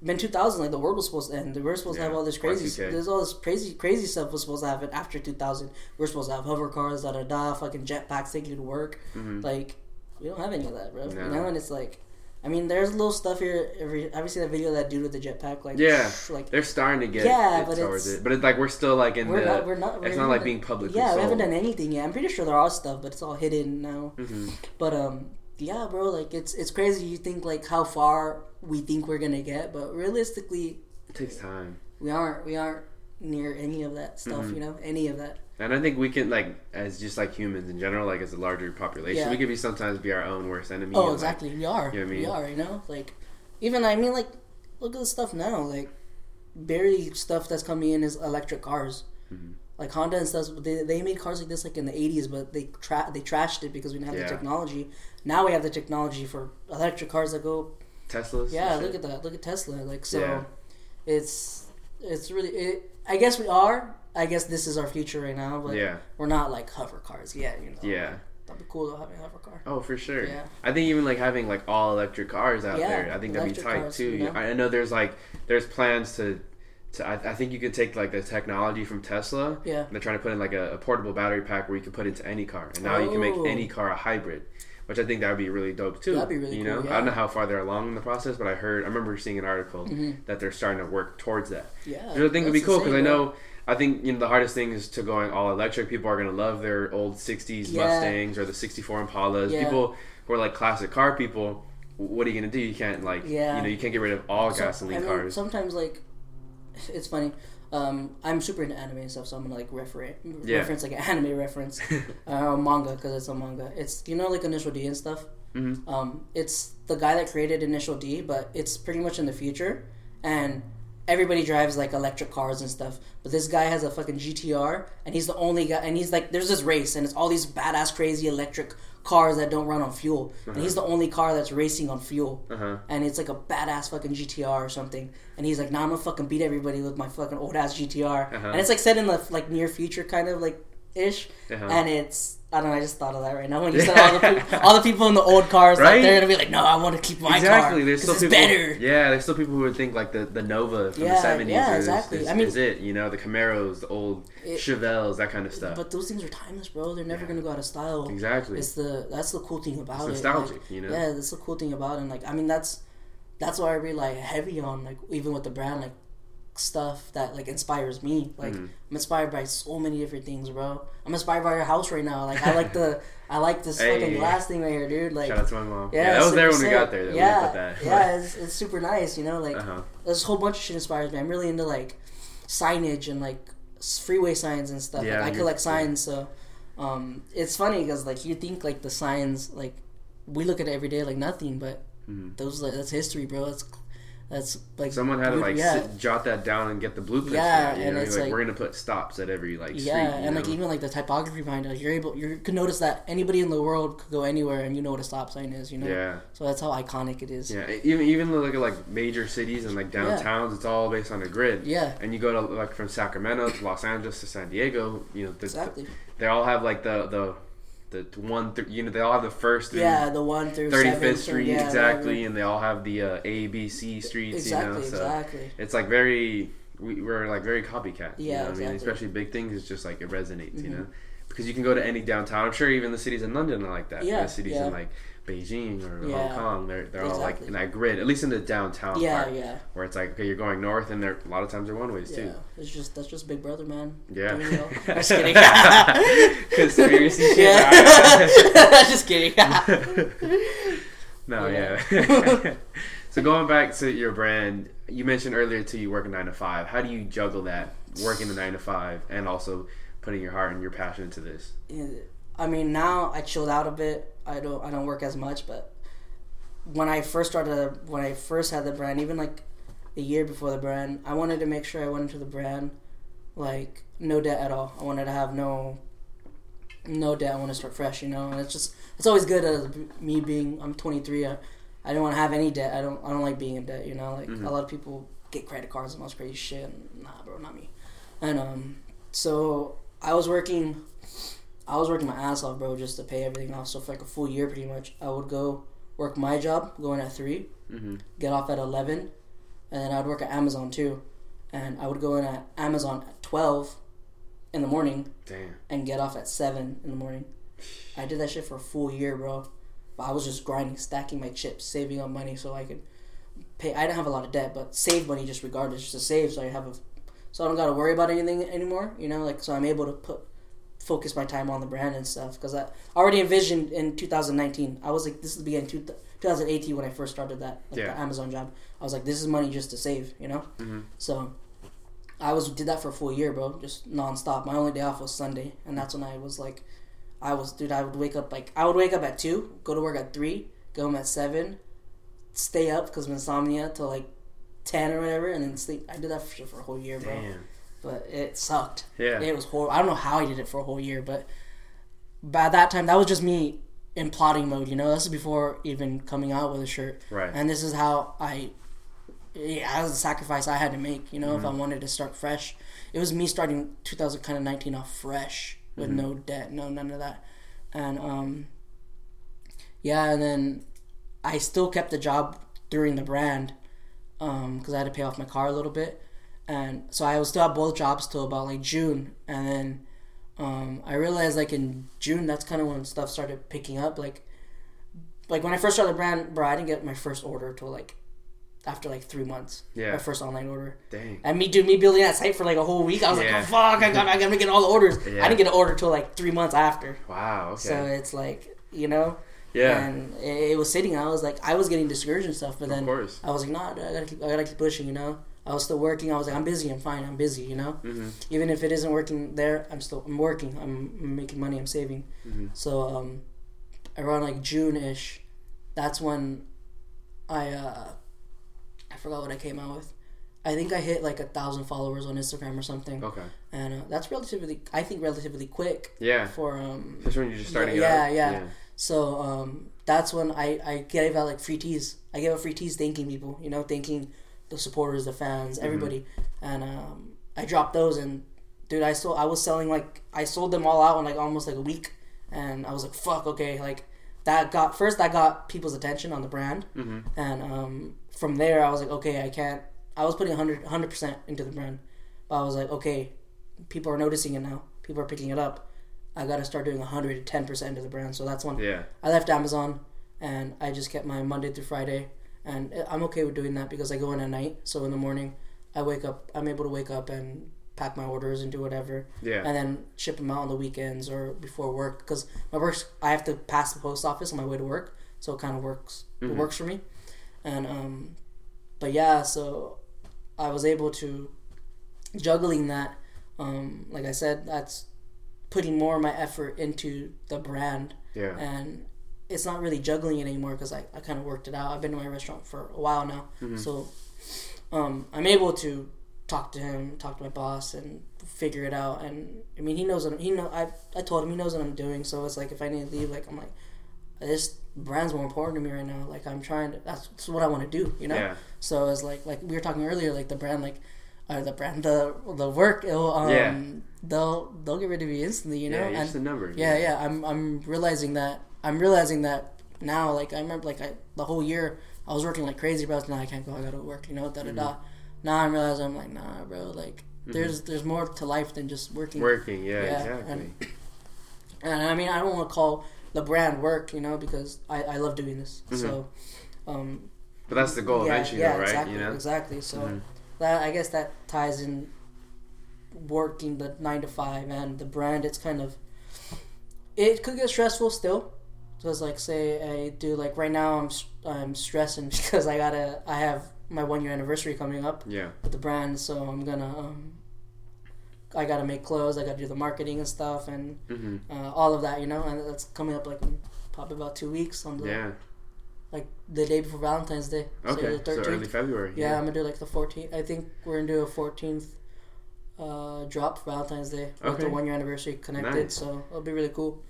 In 2000, like the world was supposed to end. We were supposed to have all this crazy. There's all this crazy, crazy stuff was supposed to happen after 2000. We're supposed to have hover cars, da da da, fucking jetpacks taking you to work. Mhm. Like we don't have any of that, bro. No. You know, and it's like, I mean, there's little stuff here. Every have you seen that video of that dude with the jetpack? Like Yeah. like They're starting to get Yeah, it but towards it's- it, but it's like we're still like in we're the. not. We're not. it's we're not like not- being publicly Yeah, we haven't done anything yet. I'm pretty sure there are stuff, but it's all hidden now. Mhm. But um, yeah, bro, like it's it's crazy. You think like how far we think we're gonna get, but realistically, It takes time. we aren't. We aren't near any of that stuff. Mhm. You know, any of that. And I think we can like as just like humans in general, like as a larger population, Yeah. we could be sometimes be our own worst enemy. Oh, and, like, exactly. We are. you know I We are. You know, like even I mean, like look at the stuff now. Like barely stuff that's coming in is electric cars. Mhm. Like Honda and stuff, they, they made cars like this like in the '80s, but they tra- they trashed it because we didn't have Yeah. the technology. Now we have the technology for electric cars that go. Teslas. Yeah, look shit. at that. Look at Tesla. Like so, Yeah. it's it's really. It, I guess we are. I guess this is our future right now, but Yeah, we're not like hover cars yet. You know. yeah. That'd be cool though having a hover car. Oh, for sure. Yeah. I think even like having like all electric cars out Yeah, there, I think that'd be tight cars, too. you know? I, I know there's like there's plans to. To I, I think you could take like the technology from Tesla. Yeah. And they're trying to put in like a, a portable battery pack where you can put it into any car, and now you can make Oh. any car a hybrid, which I think that would be really dope too. That'd be really you cool, know, yeah. I don't know how far they're along in the process, but I heard I remember seeing an article Mhm. that they're starting to work towards that. Yeah. Which I think would be cool because I know. I think you know the hardest thing is to going all electric. People are gonna love their old '60s Yeah. Mustangs or the '64 Impalas. Yeah. People who are like classic car people. What are you gonna do? You can't like Yeah. you know you can't get rid of all So, gasoline I mean, cars. Sometimes like it's funny. Um, I'm super into anime and stuff, so I'm gonna like refer Yeah. reference like an anime reference uh, manga because it's a manga. It's you know like Initial D and stuff. Mhm. Um, it's the guy that created Initial D, but it's pretty much in the future, and everybody drives like electric cars and stuff, but this guy has a fucking GTR, and he's the only guy. And he's like, there's this race, and it's all these badass, crazy electric cars that don't run on fuel, and he's the only car that's racing on fuel, Uh-huh. and it's like a badass fucking GTR or something. And he's like, nah, I'm gonna fucking beat everybody with my fucking old ass GTR, Uh-huh. and it's like set in the like near future kind of like ish, Uh-huh. and it's. I don't know. I just thought of that right now when you said all the people, all the people in the old cars, like Right? they're gonna be like, "No, I want to keep my exactly. car. There's still people. better." Yeah, there's still people who would think like the, the Nova from Yeah, the seventies. yeah, is, exactly. Is, I mean- is it you know the Camaros, the old It- Chevelles, that kind of stuff. But those things are timeless, bro. They're never Yeah. gonna go out of style. exactly. It's the that's the cool thing about It's it. nostalgic, like, you know? Yeah, that's the cool thing about it. And like, I mean, that's that's why I really like heavy on like even with the brand like stuff that like inspires me. Like Mhm. I'm inspired by so many different things, bro. I'm inspired by your house right now. Like I like the I like this Hey. fucking glass thing right here, dude. Like Shout out to my mom. yeah, Yeah, that was there when we got there. That yeah, we put that. yeah, it's, it's super nice. You know, like uh huh. this whole bunch of shit inspires me. I'm really into like signage and like freeway signs and stuff. Yeah, like, I collect signs, so um, it's funny because like you think like the signs like we look at it every day like nothing, but Mhm. those like that's history, bro. That's that's like Someone had to like yeah. sit, jot that down and get the blueprints. Yeah, for that, you and know? it's like, like- we're gonna put stops at every like street. yeah, and like even like the typography behind it, you're able you could notice that anybody in the world could go anywhere and you know what a stop sign is, you know. yeah, So that's how iconic it is. yeah. Even even at like major cities and like downtowns, it's all based on a grid. Yeah, And you go to like from Sacramento to Los Angeles to San Diego, you know, the, exactly. they all have like the the the one, th- you know, they all have the first through Yeah, the one through 35th Street yeah, exactly, whatever. and they all have the uh, A, B, C streets. Exactly, you know, so exactly. it's like very we, we're like very copycat. you Yeah, know what I mean, especially big things. It's just like it resonates, you Mhm. know, because you can go to any downtown. I'm sure even the cities in London are like that. Yeah, the cities yeah. in like Beijing or Yeah. Hong Kong, they're they're all like in that grid, at least in the downtown Yeah, part, yeah. where it's like okay, you're going north, and they're a lot of times they're one ways Yeah, too. it's just that's just Big Brother, man. Yeah. Doing it all. I'm just kidding. Conspiracy shit. yeah, just kidding. no, Yeah. so going back to your brand, you mentioned earlier too you work a nine to five. How do you juggle that working a nine to five and also putting your heart and your passion into this? Yeah, I mean, now I chilled out a bit. I don't I don't work as much, but when I first started, when I first had the brand, even like a year before the brand, I wanted to make sure I went into the brand like no debt at all. I wanted to have no no debt. I want to start fresh, you know. And it's just it's always good as me being I'm 23. I, I don't want to have any debt. I don't I don't like being in debt, you know. Like Mhm. a lot of people get credit cards and all this crazy shit. Nah, bro, not me. And um, so I was working. I was working my ass off, bro, just to pay everything off. So for like a full year, pretty much, I would go work my job, going at three, Mm-hmm. get off at eleven, and then I'd work at Amazon too, and I would go in at Amazon at twelve in the morning Damn. and get off at seven in the morning. I did that shit for a full year, bro. But I was just grinding, stacking my chips, saving up money so I could pay. I didn't have a lot of debt, but save money just regardless, just to save, so I have a, so I don't got to worry about anything anymore. You know, like so I'm able to put focus my time on the brand and stuff because I already envisioned in 2019. I was like, this is the beginning two, 2018 when I first started that like Yeah. the Amazon job. I was like, this is money just to save, you know. Mm-hmm. So I was did that for a full year, bro, just nonstop. My only day off was Sunday, and that's when I was like, I was dude. I would wake up like I would wake up at two, go to work at three, go home at seven, stay up because of insomnia till like ten or whatever, and then sleep. I did that for, for a whole year, bro. Damn. But it sucked. Yeah. It was horrible. I don't know how I did it for a whole year, but by that time, that was just me in plotting mode. You know, this is before even coming out with a shirt Right. and this is how I yeah, that was a sacrifice I had to make, you know, if I Mm-hmm. wanted to start fresh. It was me starting 2000 kind of 19 off fresh with Mm-hmm. no debt, no none of that. And um yeah, and then I still kept the job during the brand um cuz I had to pay off my car a little bit. And so I was still have both jobs till about like June and then um I realized like in June that's kind of when stuff started picking up like like when I first started the brand, bro, I didn't get my first order till like after like three months. Yeah. My first online order. Dang. And me doing me building that site for like a whole week, I was Yeah. like, oh fuck, I got I gotta get all the orders. Yeah. I didn't get an order till like three months after. Wow. Okay. So it's like, you know? yeah. And it, it was sitting, I was like I was getting discouraged and stuff, but then. I was like, nah, dude, I gotta keep I gotta keep pushing, you know? I was still working, I was like, I'm busy, I'm fine, I'm busy, you know? Mm-hmm. Even if it isn't working there, I'm still I'm working, I'm, I'm making money, I'm saving. Mhm. So um, around like June ish, that's when I uh, I forgot what I came out with. I think I hit like a thousand followers on Instagram or something, Okay. and uh, that's relatively, I think, relatively quick Yeah. for um. Just when you're just starting Yeah, yeah, yeah. So um, that's when I I gave out like free tees. I gave out free tees, thanking people, you know, thanking the supporters, the fans, Mm-hmm. everybody, and um, I dropped those and dude, I sold. I was selling like I sold them all out in like almost like a week, and I was like, fuck, okay, like that got first that got people's attention on the brand, Mm-hmm. and um, from there I was like, okay, I can't. I was putting 100 percent into the brand, but I was like, okay, people are noticing it now. People are picking it up. I got to start doing 110 percent into the brand. So that's when Yeah. I left Amazon, and I just kept my Monday through Friday, and I'm okay with doing that because I go in at night. So in the morning, I wake up. I'm able to wake up and pack my orders and do whatever, Yeah. and then ship them out on the weekends or before work because my work's I have to pass the post office on my way to work, so it kind of works. It Mhm. works for me, and um, but yeah, so I was able to juggling that. Um, like I said, that's putting more of my effort into the brand Yeah. and it's not really juggling it anymore because I, I kind of worked it out. I've been to my restaurant for a while now, Mhm. so um, I'm able to talk to him, talk to my boss, and figure it out. And I mean, he knows what he know. I I told him he knows what I'm doing, so it's like if I need to leave, like I'm like, this brand's more important to me right now. Like I'm trying to. That's, that's what I want to do, you know. Yeah. So it's like like we were talking earlier, like the brand, like uh, the brand, the the work, it'll, um, Yeah. they'll they'll get rid of you instantly, you know. yeah. And a number. yeah, yeah. I'm I'm realizing that I'm realizing that now. Like I remember, like I the whole year I was working like crazy, but I was nah, I can't go. I gotta work. You know, da da Mm-hmm. da. Now I'm realizing I'm like, nah, bro. Like there's there's more to life than just working. Working. Yeah. Yeah, Exactly. and- And I mean, I don't want to call the brand work, you know, because I I love doing this. Mhm. So, um, but that's the goal yeah, eventually, yeah, though, right? exactly, You know. exactly. So Mhm. that I guess that ties in working the nine to five and the brand. It's kind of it could get stressful still. Because like say I do like right now I'm I'm stressing because I gotta I have my one year anniversary coming up Yeah. with the brand, so I'm gonna um, I gotta make clothes. I gotta do the marketing and stuff and hmm uh, all of that, you know, and that's coming up like in probably about two weeks on the Yeah. like the day before Valentine's Day. Okay. the So 13th. early February. Yeah, I'm gonna do like the 14th. I think we're gonna do a 14th uh, drop for Valentine's Day with the one year anniversary connected. Nice. So it'll be really cool.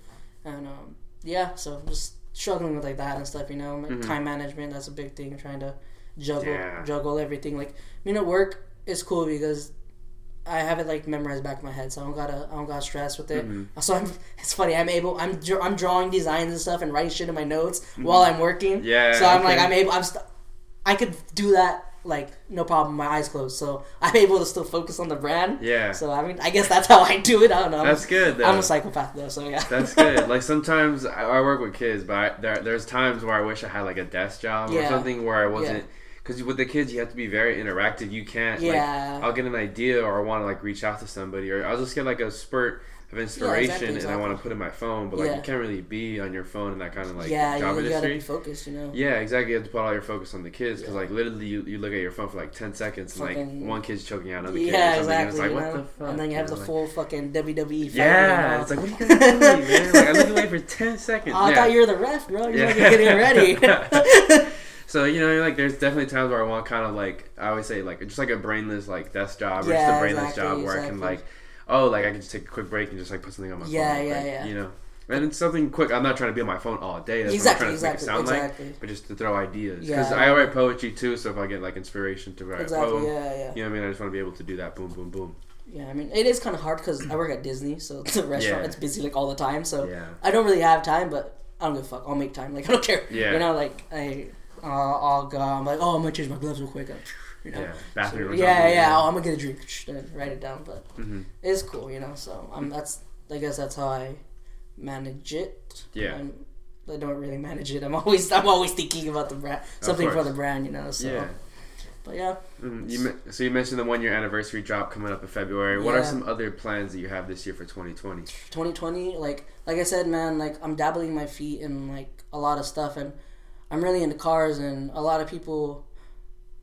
And um, yeah, so just struggling with like that and stuff. You know, like Mhm. time management. That's a big thing. Trying to juggle Yeah. juggle everything. Like I mean, at work is cool because. I have it like memorized back in my head, so I don't gotta I don't gotta stress with it. Mhm. So I'm, it's funny. I'm able. I'm I'm drawing designs and stuff and writing shit in my notes while I'm working. Mm-hmm. Yeah. So I'm like. I'm able. I'm. St- I could do that like no problem. My eyes closed, so I'm able to still focus on the brand. Yeah. So I mean, I guess that's how I do it. I don't know. That's good. Though. I'm a psychopath though, so yeah. That's good. Like sometimes I, I work with kids, but I, there there's times where I wish I had like a desk job or something where I wasn't. Because with the kids, you have to be very interactive. You can't. Like, Yeah. I'll get an idea or I want to like reach out to somebody or I'll just get like a spurt of inspiration and I want to put in my phone, but like Yeah. you can't really be on your phone in that kind of like yeah, job you, you gotta industry. focused. You know. Yeah, exactly. You have to put all your focus on the kids because, Yeah. like, literally, you, you look at your phone for like ten seconds, and like one kid's choking out another kid. Yeah, or and exactly. It's like you what know? the fuck? and then you have the like- full fucking WWE. Yeah, it's like what are you guys doing, man? Like, I've been waiting for ten seconds. Oh, I yeah. thought you were the ref, bro. You're Yeah. getting ready. So you know, like, there's definitely times where I want kind of like I always say like just like a brainless like desk job or just a brainless exactly, job where I can like, oh, like I can just take a quick break and just like put something on my Yeah, phone. yeah, like, yeah. You know, and it's something quick. I'm not trying to be on my phone all day. That's exactly, what I'm trying exactly, to make it sound exactly, like, but just to throw ideas because Yeah. I write poetry too. So if I get like inspiration to write a poem, Yeah, yeah. you know what I mean? I just want to be able to do that. Boom, boom, boom. Yeah, I mean, it is kind of hard because I work at Disney, so it's a restaurant Yeah. it's busy like all the time. So Yeah. I don't really have time, but I don't give a fuck. I'll make time. Like I don't care. Yeah. You know, like I, uh, I'll go. I'm like, oh, I'm gonna change my gloves real quick. uh, You know. Yeah. Bathroom. or yeah, yeah. Oh, I'm gonna get a drink. Write it down. But hmm it's cool, you know. So I'm. That's. I guess that's how I manage it. Yeah. I'm, I don't really manage it. I'm always. I'm always thinking about the brand. Something for the brand, you know. So. Yeah. But yeah. Mhm. You so you mentioned the one year anniversary drop coming up in February. What are some other plans that you have this year for 2020? 2020 like like i said man like i'm dabbling my feet in like a lot of stuff and i'm really into cars and a lot of people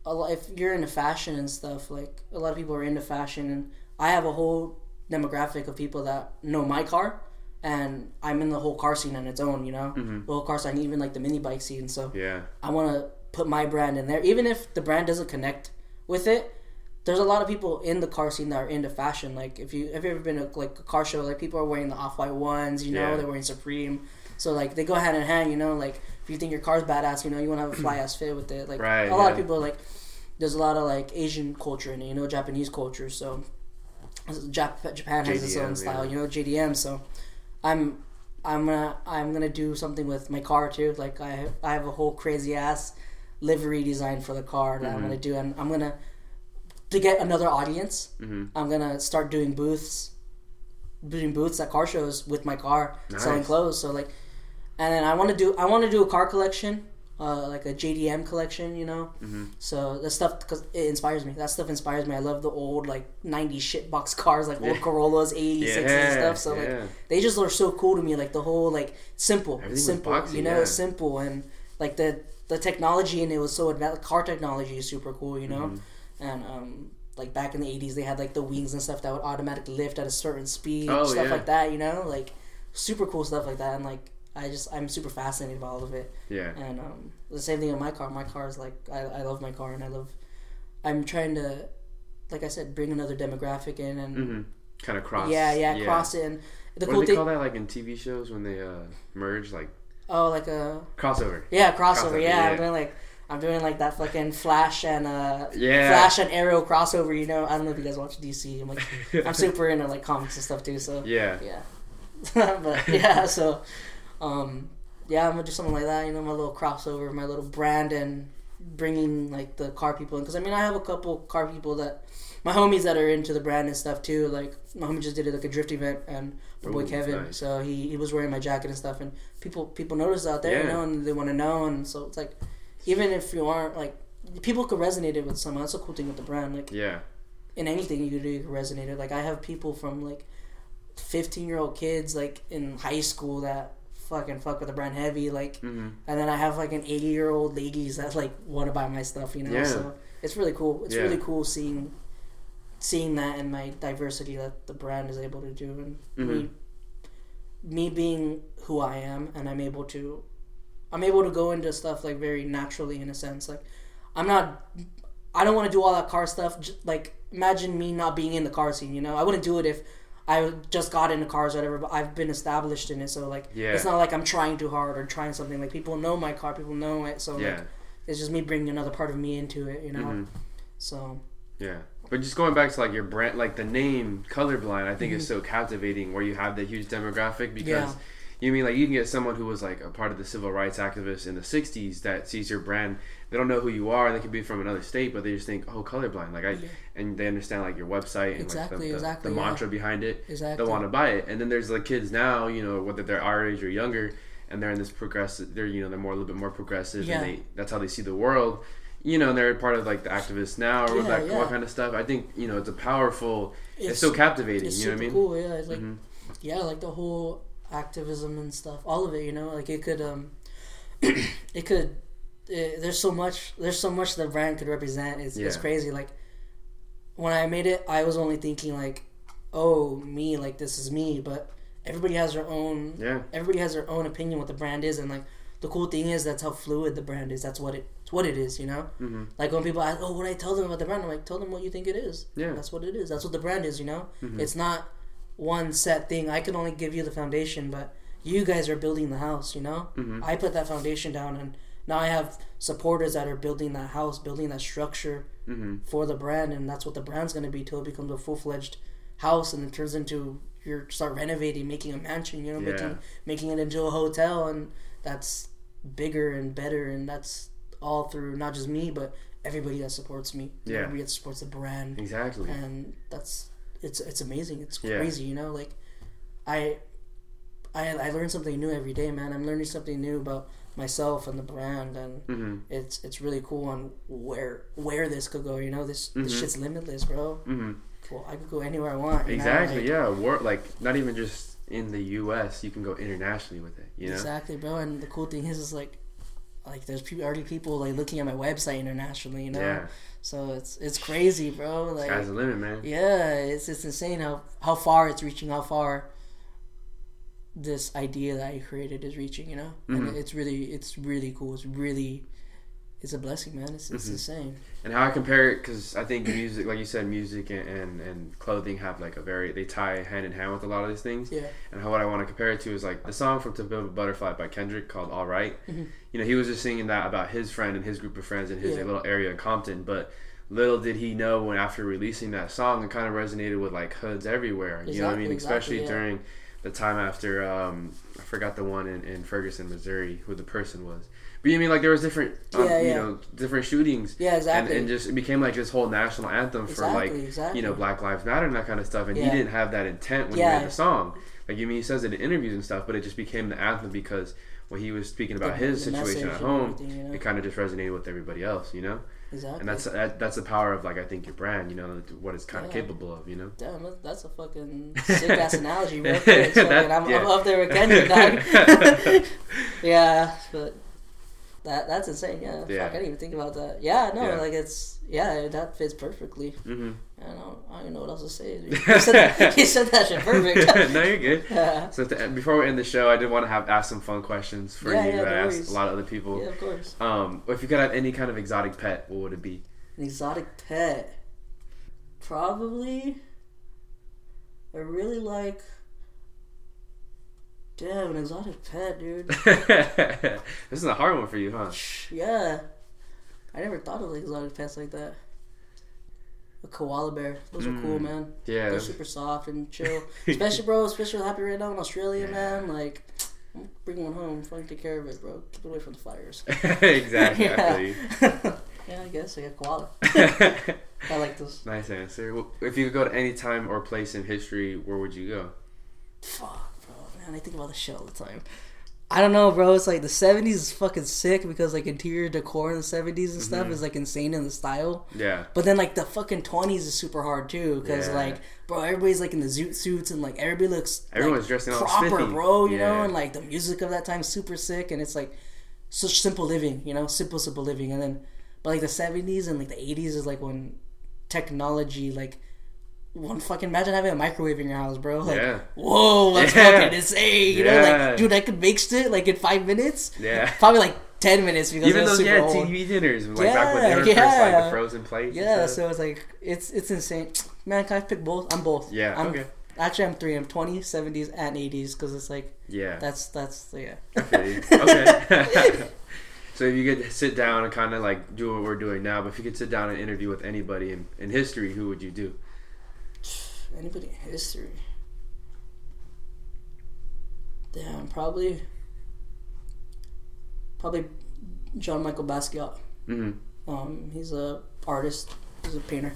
a lot, if you're into fashion and stuff like a lot of people are into fashion and i have a whole demographic of people that know my car and i'm in the whole car scene on its own you know Mhm. the whole car scene even like the mini bike scene so Yeah. I want to put my brand in there, even if the brand doesn't connect with it. there's a lot of people in the car scene that are into fashion. Like if you have you ever been to like a car show, like people are wearing the off white ones, you know, Yeah. they're wearing Supreme. So like they go hand in hand, you know. Like you think your car's badass, you know, you want to have a fly ass fit with it. Like Right, a lot of people are like, there's a lot of like Asian culture in it, you know, Japanese culture. So Jap- Japan has its own style, yeah. you know, JDM. So I'm I'm gonna I'm gonna do something with my car too. Like I I have a whole crazy ass livery design for the car that Mm-hmm. I'm gonna do, and I'm gonna to get another audience. Mm-hmm. I'm gonna start doing booths, doing booths at car shows with my car, selling clothes. So like, and then I want to do I want to do a car collection, uh, like a JDM collection, you know. Mm-hmm. So that stuff because it inspires me. That stuff inspires me. I love the old like '90s shitbox cars, like old Yeah. Corollas, '86s and stuff. So like they just are so cool to me. Like the whole like simple, Everything simple, boxy, you know, yeah. simple and like the the technology in it was so advanced. Car technology is super cool, you know, Mm-hmm. and um like back in the '80s they had like the wings and stuff that would automatically lift at a certain speed, Oh, stuff yeah. like that, you know, like super cool stuff like that, and like. I just I'm super fascinated by all of it, Yeah. and um, the same thing with my car. My car is like I, I love my car, and I love. I'm trying to, like I said, bring another demographic in, and Mm-hmm. Kind of cross. yeah, yeah, yeah. cross in. The what cool do they thing, call that? Like in TV shows when they uh, merge, like oh, like a crossover. yeah crossover. Crossover, yeah, yeah. I'm doing like I'm doing like that fucking Flash and uh Yeah. Flash and Arrow crossover. You know, I don't know if you guys watch DC. I'm like I'm super into like comics and stuff too. So Yeah. yeah, but yeah, so um, yeah, I'm gonna do something like that. You know, my little crossover, my little brand, and bringing like the car people in. Because I mean, I have a couple car people that my homies that are into the brand and stuff too. Like my homie just did it like a drift event, and my boy Kevin. nice. So he, he was wearing my jacket and stuff, and people people notice out there, you Yeah. know, and they want to know, and so it's like even if you aren't like people could resonate it with someone. That's a cool thing with the brand. Like Yeah. in anything you do, you can resonate it. Like I have people from like fifteen year old kids like in high school that fucking fuck with the brand heavy, like, Mm-hmm. and then I have like an eighty year old ladies that like want to buy my stuff, you know. Yeah. So it's really cool. It's Yeah. really cool seeing seeing that and my diversity that the brand is able to do, and me Mhm. me being who I am, and I'm able to I'm able to go into stuff like very naturally in a sense. Like I'm not I don't want to do all that car stuff. j- Like imagine me not being in the car scene. You know, I wouldn't do it if I just got into cars or whatever. But I've been established in it, so like Yeah. it's not like I'm trying too hard or trying something. Like people know my car, people know it. So Yeah. like it's just me bringing another part of me into it. You know, Mhm. so Yeah. But just going back to like your brand, like the name colorblind, I think is Mm-hmm. so captivating where you have the huge demographic because Yeah. You mean like you can get someone who was like a part of the civil rights activists in the 60s that sees your brand, they don't know who you are, they could be from another state, but they just think, oh, colorblind. Like I, Yeah. and they understand like your website and Exactly, like the, the, exactly, the yeah. mantra behind it. exactly. They'll want to buy it. And then there's like kids now, you know, whether they're our age or younger, and they're in this progressive, they're, you know, they're more, a little bit more progressive Yeah. and they, that's how they see the world you know, and they're part of like the activists now or Yeah, that yeah. kind of stuff. I think you know it's a powerful. It's, It's- so captivating. It's you know what I mean? cool. Yeah, it's like Mhm. yeah, like the whole activism and stuff, all of it. You know, like it could um, it could. eh, there's so much. There's so much the brand could represent. It's it's crazy. Like when I made it, I was only thinking like, oh, me, like this is me. But everybody has their own. Yeah. Everybody has their own opinion what the brand is, and like the cool thing is that's how fluid the brand is. That's what it. It's what it is. You know. hmm Like when people ask, "Oh, what I tell them about the brand?" I'm like, "Tell them what you think it is. Yeah. that's what it is. That's what the brand is. You know, Mhm. it's not one set thing. I can only give you the foundation, but you guys are building the house. You know, Mhm. I put that foundation down, and now I have supporters that are building that house, building that structure hmm for the brand, and that's what the brand's going to be till it becomes a full fledged house, and it turns into you start renovating, making a mansion. You know, Yeah. making making it into a hotel, and that's bigger and better, and that's all through not just me, but everybody that supports me. Yeah. everybody that supports the brand, Exactly. and that's it's it's amazing. It's Yeah. crazy, you know. Like I I I learn something new every day, man. I'm learning something new about myself and the brand, and hmm it's it's really cool on where where this could go. You know, this this Mhm. shit's limitless, bro. hmm Well, I could go anywhere I want. know, Exactly. like- yeah. War, like not even just in the U.S. You can go internationally with it. You know. Exactly, bro. And the cool thing is, is like, like there's people, already people like looking at my website internationally. You know, Yeah. so it's it's crazy, bro. Like, Sky's the limit, man. yeah, it's it's insane how how far it's reaching, how far this idea that I created is reaching. You know, Mhm. and it's really it's really cool. It's really it's a blessing, man. It's it's Mhm. insane. And how I compare it, because I think music, like you said, music and, and, and clothing have like a very, they tie hand in hand with a lot of these things. Yeah. And how what I want to compare it to is like the song from To Build a Butterfly by Kendrick called All Right. Mhm. You know, he was just singing that about his friend and his group of friends in his Yeah. little area in Compton. But little did he know when after releasing that song, it kind of resonated with like hoods everywhere. Exactly, you know what I Exactly, mean? Especially yeah. during the time after, um, I forgot the one in, in Ferguson, Missouri, who the person was. But you mean like there was different, um, Yeah, you know, different shootings Yeah, exactly. and, and just it became like this whole national anthem for like Exactly, exactly. you know Black Lives Matter and that kind of stuff. And he didn't have that intent when Yeah. he made the song. Like you mean he says it in interviews and stuff, but it just became the anthem because when he was speaking about The- his the situation at home, you know? it kind of just resonated with everybody else, you know. exactly. And that's that, that's the power of like I think your brand, you know, what it's kind of Yeah. capable of, you know. Damn, that's a fucking sick ass analogy, bro. That- I'm, I'm up there with Kendrick, dog. yeah, but that that's insane. Yeah, Yeah. fuck, I didn't even think about that. Yeah, no, Yeah. like it's yeah, that fits perfectly. hmm I don't, I don't even know what else to say. You said that, you said that shit perfect. no, you're good. yeah, So to, before we end the show, I did want to have ask some fun questions for Yeah, you. yeah, that I asked a lot of other people. yeah, of course. Um, if you could have any kind of exotic pet, what would it be? An exotic pet, probably. I really like. Damn, an exotic pet, dude. this is a hard one for you, huh? Yeah. I never thought of like exotic pets like that. A koala bear. Those are cool, Mm. man. Yeah. They're super soft and chill. Especially, bro, especially happy right now in Australia, man. Like, I'm one home. Fucking take care of it, bro. Keep it away from the fires. exactly. I feel you. yeah. yeah, I guess. I got koala. I like this. nice answer. Well, If you could go to any time or place in history, where would you go? Fuck. Man, I think about the show all the time. I don't know, bro. It's like the 70s is fucking sick because, like, interior decor in the 70s and stuff Mhm. is, like, insane in the style. Yeah. But then like the fucking twenties is super hard too, because Yeah. like bro, everybody's like in the zoot suits and like everybody looks Everyone's like, dressing all proper, spiffy. bro. You know, and like the music of that time is super sick, and it's like such simple living, you know, simple simple living. And then, but like the seventies and like the eighties is like when technology like. One fucking imagine having a microwave in your house, bro. Like, Yeah. whoa, that's Yeah. fucking insane. You know, like, dude, I could make it like in five minutes. Yeah. Probably like ten minutes because Even those super yeah old. TV dinners, like back when they Yeah, were first like the frozen plates. Yeah, so it's like it's it's insane. Man, can I pick both? I'm both. Yeah, I'm, okay. Actually, I'm three. I'm 20s, 70s, and 80s because it's like yeah. that's that's yeah. You. Okay. so if you could sit down and kind of like do what we're doing now, but if you could sit down and interview with anybody in, in history, who would you do? Anybody in history? Damn, probably probably John Michael Basquiat. hmm Um, he's a artist. He's a painter,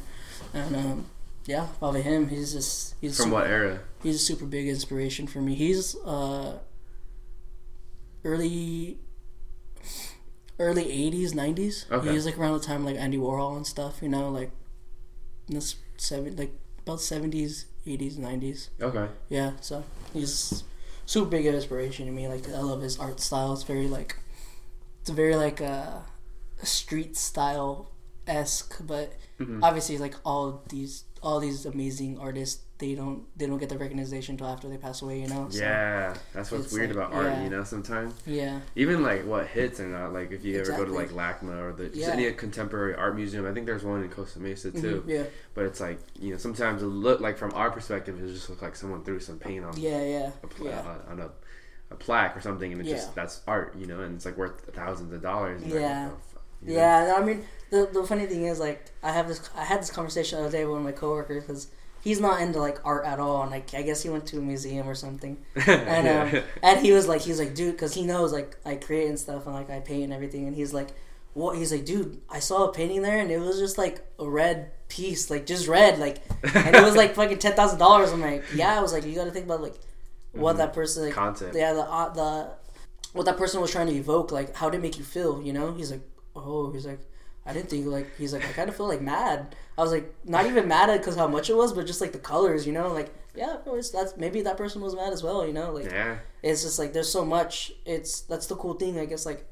and um, yeah, probably him. He's just he's From super- what era? he's a super big inspiration for me. He's uh early early eighties, nineties. Okay. He's like around the time like Andy Warhol and stuff, you know, like in this seven like about seventies, eighties, nineties. Okay. Yeah, so he's super big inspiration to me. Like I love his art style. It's very like it's very like uh, a street style esque, but Mhm. obviously like all these all these amazing artists they don't they don't get the recognition until after they pass away. You know. So, Yeah, that's what's it's weird like- about art, yeah. you know. Sometimes Yeah. even like what hits or not. Like if you ever go to like LACMA or the Yeah. any contemporary art museum, I think there's one in Costa Mesa too. Mhm, Yeah. But it's like you know sometimes it look like from our perspective, it just looks like someone threw some paint on Yeah. Yeah. a pla- Yeah. on a, a plaque or something, and it Yeah. just that's art, you know, and it's like worth thousands of dollars. and you're like, Yeah. "Oh, fuck," you know? Yeah, I mean, the the funny thing is, like, I have this, I had this conversation the other day with one of my coworkers because he's not into like art at all, and like, I guess he went to a museum or something, and um, and he was like, he's like, dude, because he knows like I create and stuff, and like I paint and everything, and he's like, what? He's like, dude, I saw a painting there, and it was just like a red piece, like just red, like, and it was like fucking ten thousand dollars. I'm like, yeah, I was like, you got to think about like what Mhm. that person like, Concept. yeah, the uh, the what that person was trying to evoke, like how did it make you feel, you know? He's like, oh, he's like, I didn't think like he's like I kind of feel like mad. I was like not even mad at because how much it was, but just like the colors, you know, like yeah, that's maybe that person was mad as well, you know, like yeah, it's just like there's so much. It's that's the cool thing, I guess, like.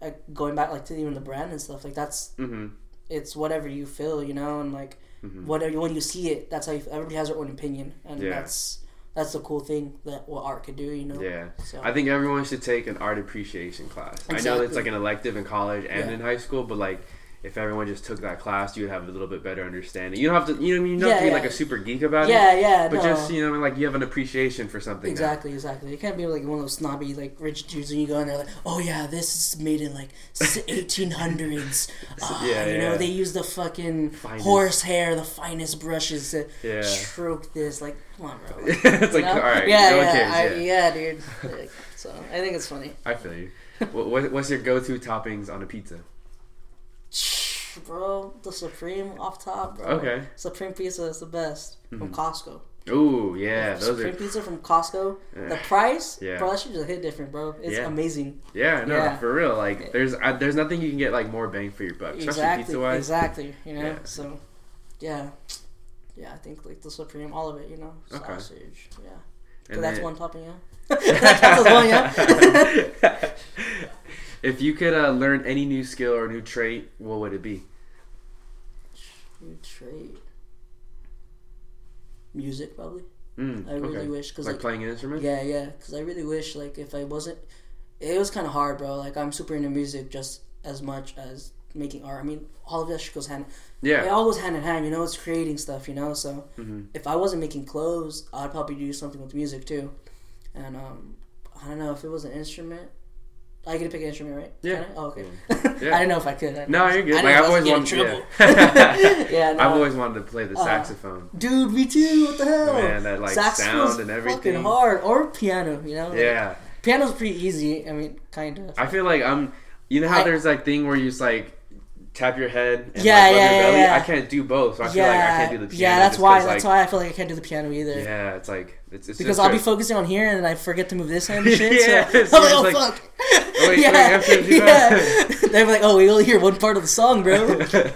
Like going back like to even the brand and stuff like that's hmm it's whatever you feel you know and like Mhm. whatever when you see it that's how you, everybody has their own opinion and Yeah. that's that's the cool thing that what art could do. You know. Yeah. So I think everyone should take an art appreciation class. I know it's like an elective in college and Yeah. in high school, but like if everyone just took that class, you'd have a little bit better understanding. You don't have to, you know, I mean? you don't have to Yeah, be like a super geek about it. yeah, it, yeah, but no. just you know, like you have an appreciation for something. now. Exactly, exactly. You can't be like one of those snobby, like rich dudes, and you go in there like, oh yeah, this is made in like eighteen hundreds. Uh, Yeah, you know they use the fucking Finest. horse hair, the finest brushes to Yeah. stroke this. Like, come on, bro. it's like know? all right, yeah, no yeah, cares. I, yeah. yeah, dude. Like, so I think it's funny, I feel you. what, what's your go-to toppings on a pizza? Bro. The supreme off top, bro. Okay. Supreme pizza is the best from Costco. Ooh, yeah, those supreme are pizza from Costco. Yeah. The price, Yeah. bro, that should just hit different, bro. It's Yeah. amazing. yeah, no, Yeah. for real. Like there's uh, there's nothing you can get like more bang for your buck, exactly, pizza wise. exactly. You know, so yeah, yeah. I think like the supreme, all of it. You know, Okay. sausage. Yeah, And that's then- one topping. Yeah, that counts as one. Yeah. if you could uh, learn any new skill or new trait, what would it be? New trait. Music, probably. Mm, I really okay. wish because like, like, playing an instrument. yeah, yeah. Because I really wish like if I wasn't, it was kind of hard, bro. Like I'm super into music just as much as making art. I mean, all of that shit goes hand. Yeah. It all goes hand in hand. You know, it's creating stuff. You know, so Mhm. if I wasn't making clothes, I'd probably do something with music too. And um, I don't know if it was an instrument. I get to pick an instrument, right? Yeah. Oh, okay. Yeah. I didn't know if I could. I No, you're good. I Like I've always wanted. To, Yeah. yeah, no. I've always wanted to play the Uh, saxophone. Dude, me too. What the hell? Man, that, like, Saxophone's sound and everything. Fucking hard. Or piano, you know? Like, Yeah. Piano's pretty easy. I mean, kind of. I feel like I'm. You know how I- there's that thing where you just like tap your head and Yeah, like, yeah, your belly. yeah. I can't do both, so I feel like I can't do the piano. yeah, that's why. That's like, why I feel like I can't do the piano either. Yeah, it's like it's, it's Because I'll be focusing on here and then I forget to move this hand and shit. Yeah, so I'm like, oh like, fuck. wait, wait, yeah, do yeah. They're like, oh, we only hear one part of the song, bro.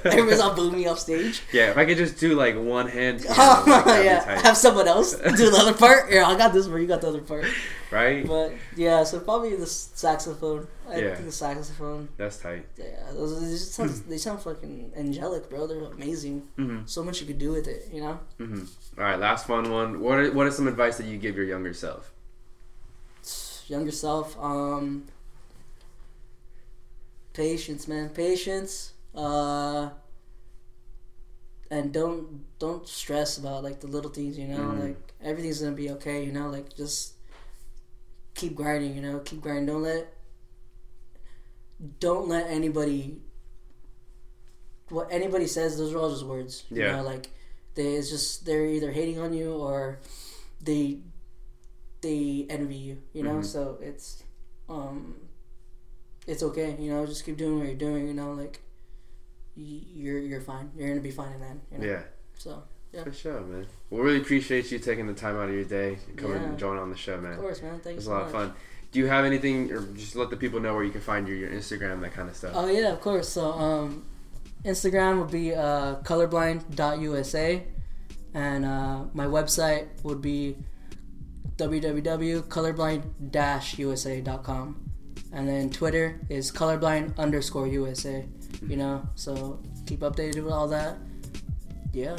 Everybody's all booing me off stage. Yeah, if I could just do like one hand, piano, Oh, like, yeah, have someone else do the other part. Yeah, I got this part. You got the other part. Right? But yeah, so probably the saxophone. I Yeah. think the saxophone. That's tight. Yeah, those they just sound, they sound fucking angelic, bro. They're amazing. hmm So much you could do with it, you know. hmm All right, last fun one. What are, what is some advice that you give your younger self? Younger self, um, patience, man, patience. Uh, and don't don't stress about like the little things, you know. Mhm. Like everything's gonna be okay, you know. Like just keep grinding, you know. Keep grinding. Don't let don't let anybody what anybody says. Those are all just words. You Yeah. know, like they it's just they're either hating on you or they they envy you. You know, Mhm. so it's um it's okay. You know, just keep doing what you're doing. You know, like you're you're fine. You're gonna be fine in that. You know? Yeah, So for sure, man. We really appreciate you taking the time out of your day and coming Yeah. and joining on the show, man. of course, man. Thank It was a lot much. of fun. Do you have anything, or just let the people know where you can find your, your Instagram, that kind of stuff? Oh yeah, of course. So um, Instagram would be uh, colorblind.usa, and uh, my website would be www.colorblind-usa.com, and then Twitter is colorblind underscore USA. You know, so keep updated with all that. Yeah,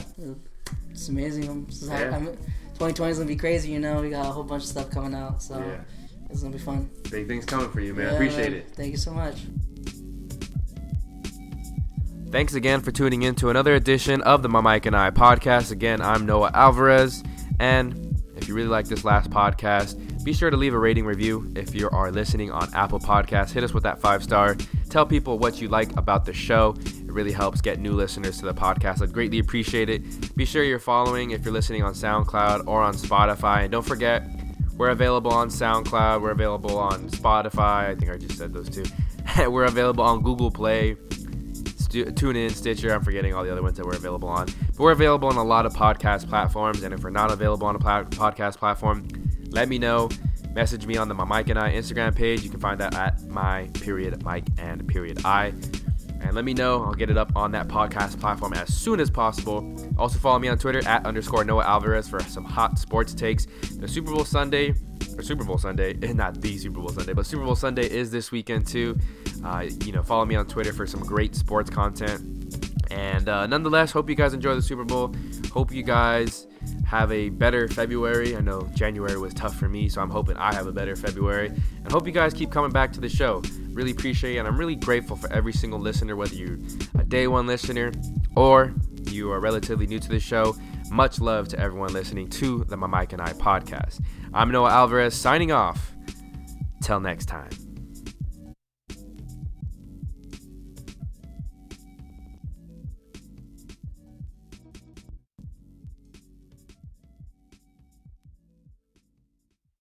it's amazing. I'm, just happy- Yeah. I'm, 2020 is gonna be crazy. You know, we got a whole bunch of stuff coming out, so Yeah. it's gonna be fun. Big things coming for you, man. Yeah, Appreciate man. it. Thank you so much. Thanks again for tuning in to another edition of the My Mike and I podcast. Again, I'm Noah Alvarez, and if you really like this last podcast, be sure to leave a rating review. If you are listening on Apple Podcasts, hit us with that five star. Tell people what you like about the show. It really helps get new listeners to the podcast. I'd greatly appreciate it. Be sure you're following if you're listening on SoundCloud or on Spotify. And don't forget, we're available on SoundCloud. We're available on Spotify. I think I just said those two. we're available on Google Play. Stu- TuneIn Stitcher. I'm forgetting all the other ones that we're available on. But we're available on a lot of podcast platforms. And if we're not available on a pla- podcast platform, let me know. Message me on the My Mike and I Instagram page. You can find that at my period Mike and period I. And let me know. I'll get it up on that podcast platform as soon as possible. Also follow me on Twitter at underscore Noah Alvarez for some hot sports takes. The Super Bowl Sunday, or Super Bowl Sunday, not the Super Bowl Sunday, but Super Bowl Sunday is this weekend too. Uh, you know, follow me on Twitter for some great sports content. And uh, nonetheless, hope you guys enjoy the Super Bowl. Hope you guys have a better February. I know January was tough for me, so I'm hoping I have a better February. And hope you guys keep coming back to the show. Really appreciate it, and I'm really grateful for every single listener, whether you're a day one listener or you are relatively new to the show. Much love to everyone listening to the My Mike and I podcast. I'm Noah Alvarez signing off. Till next time.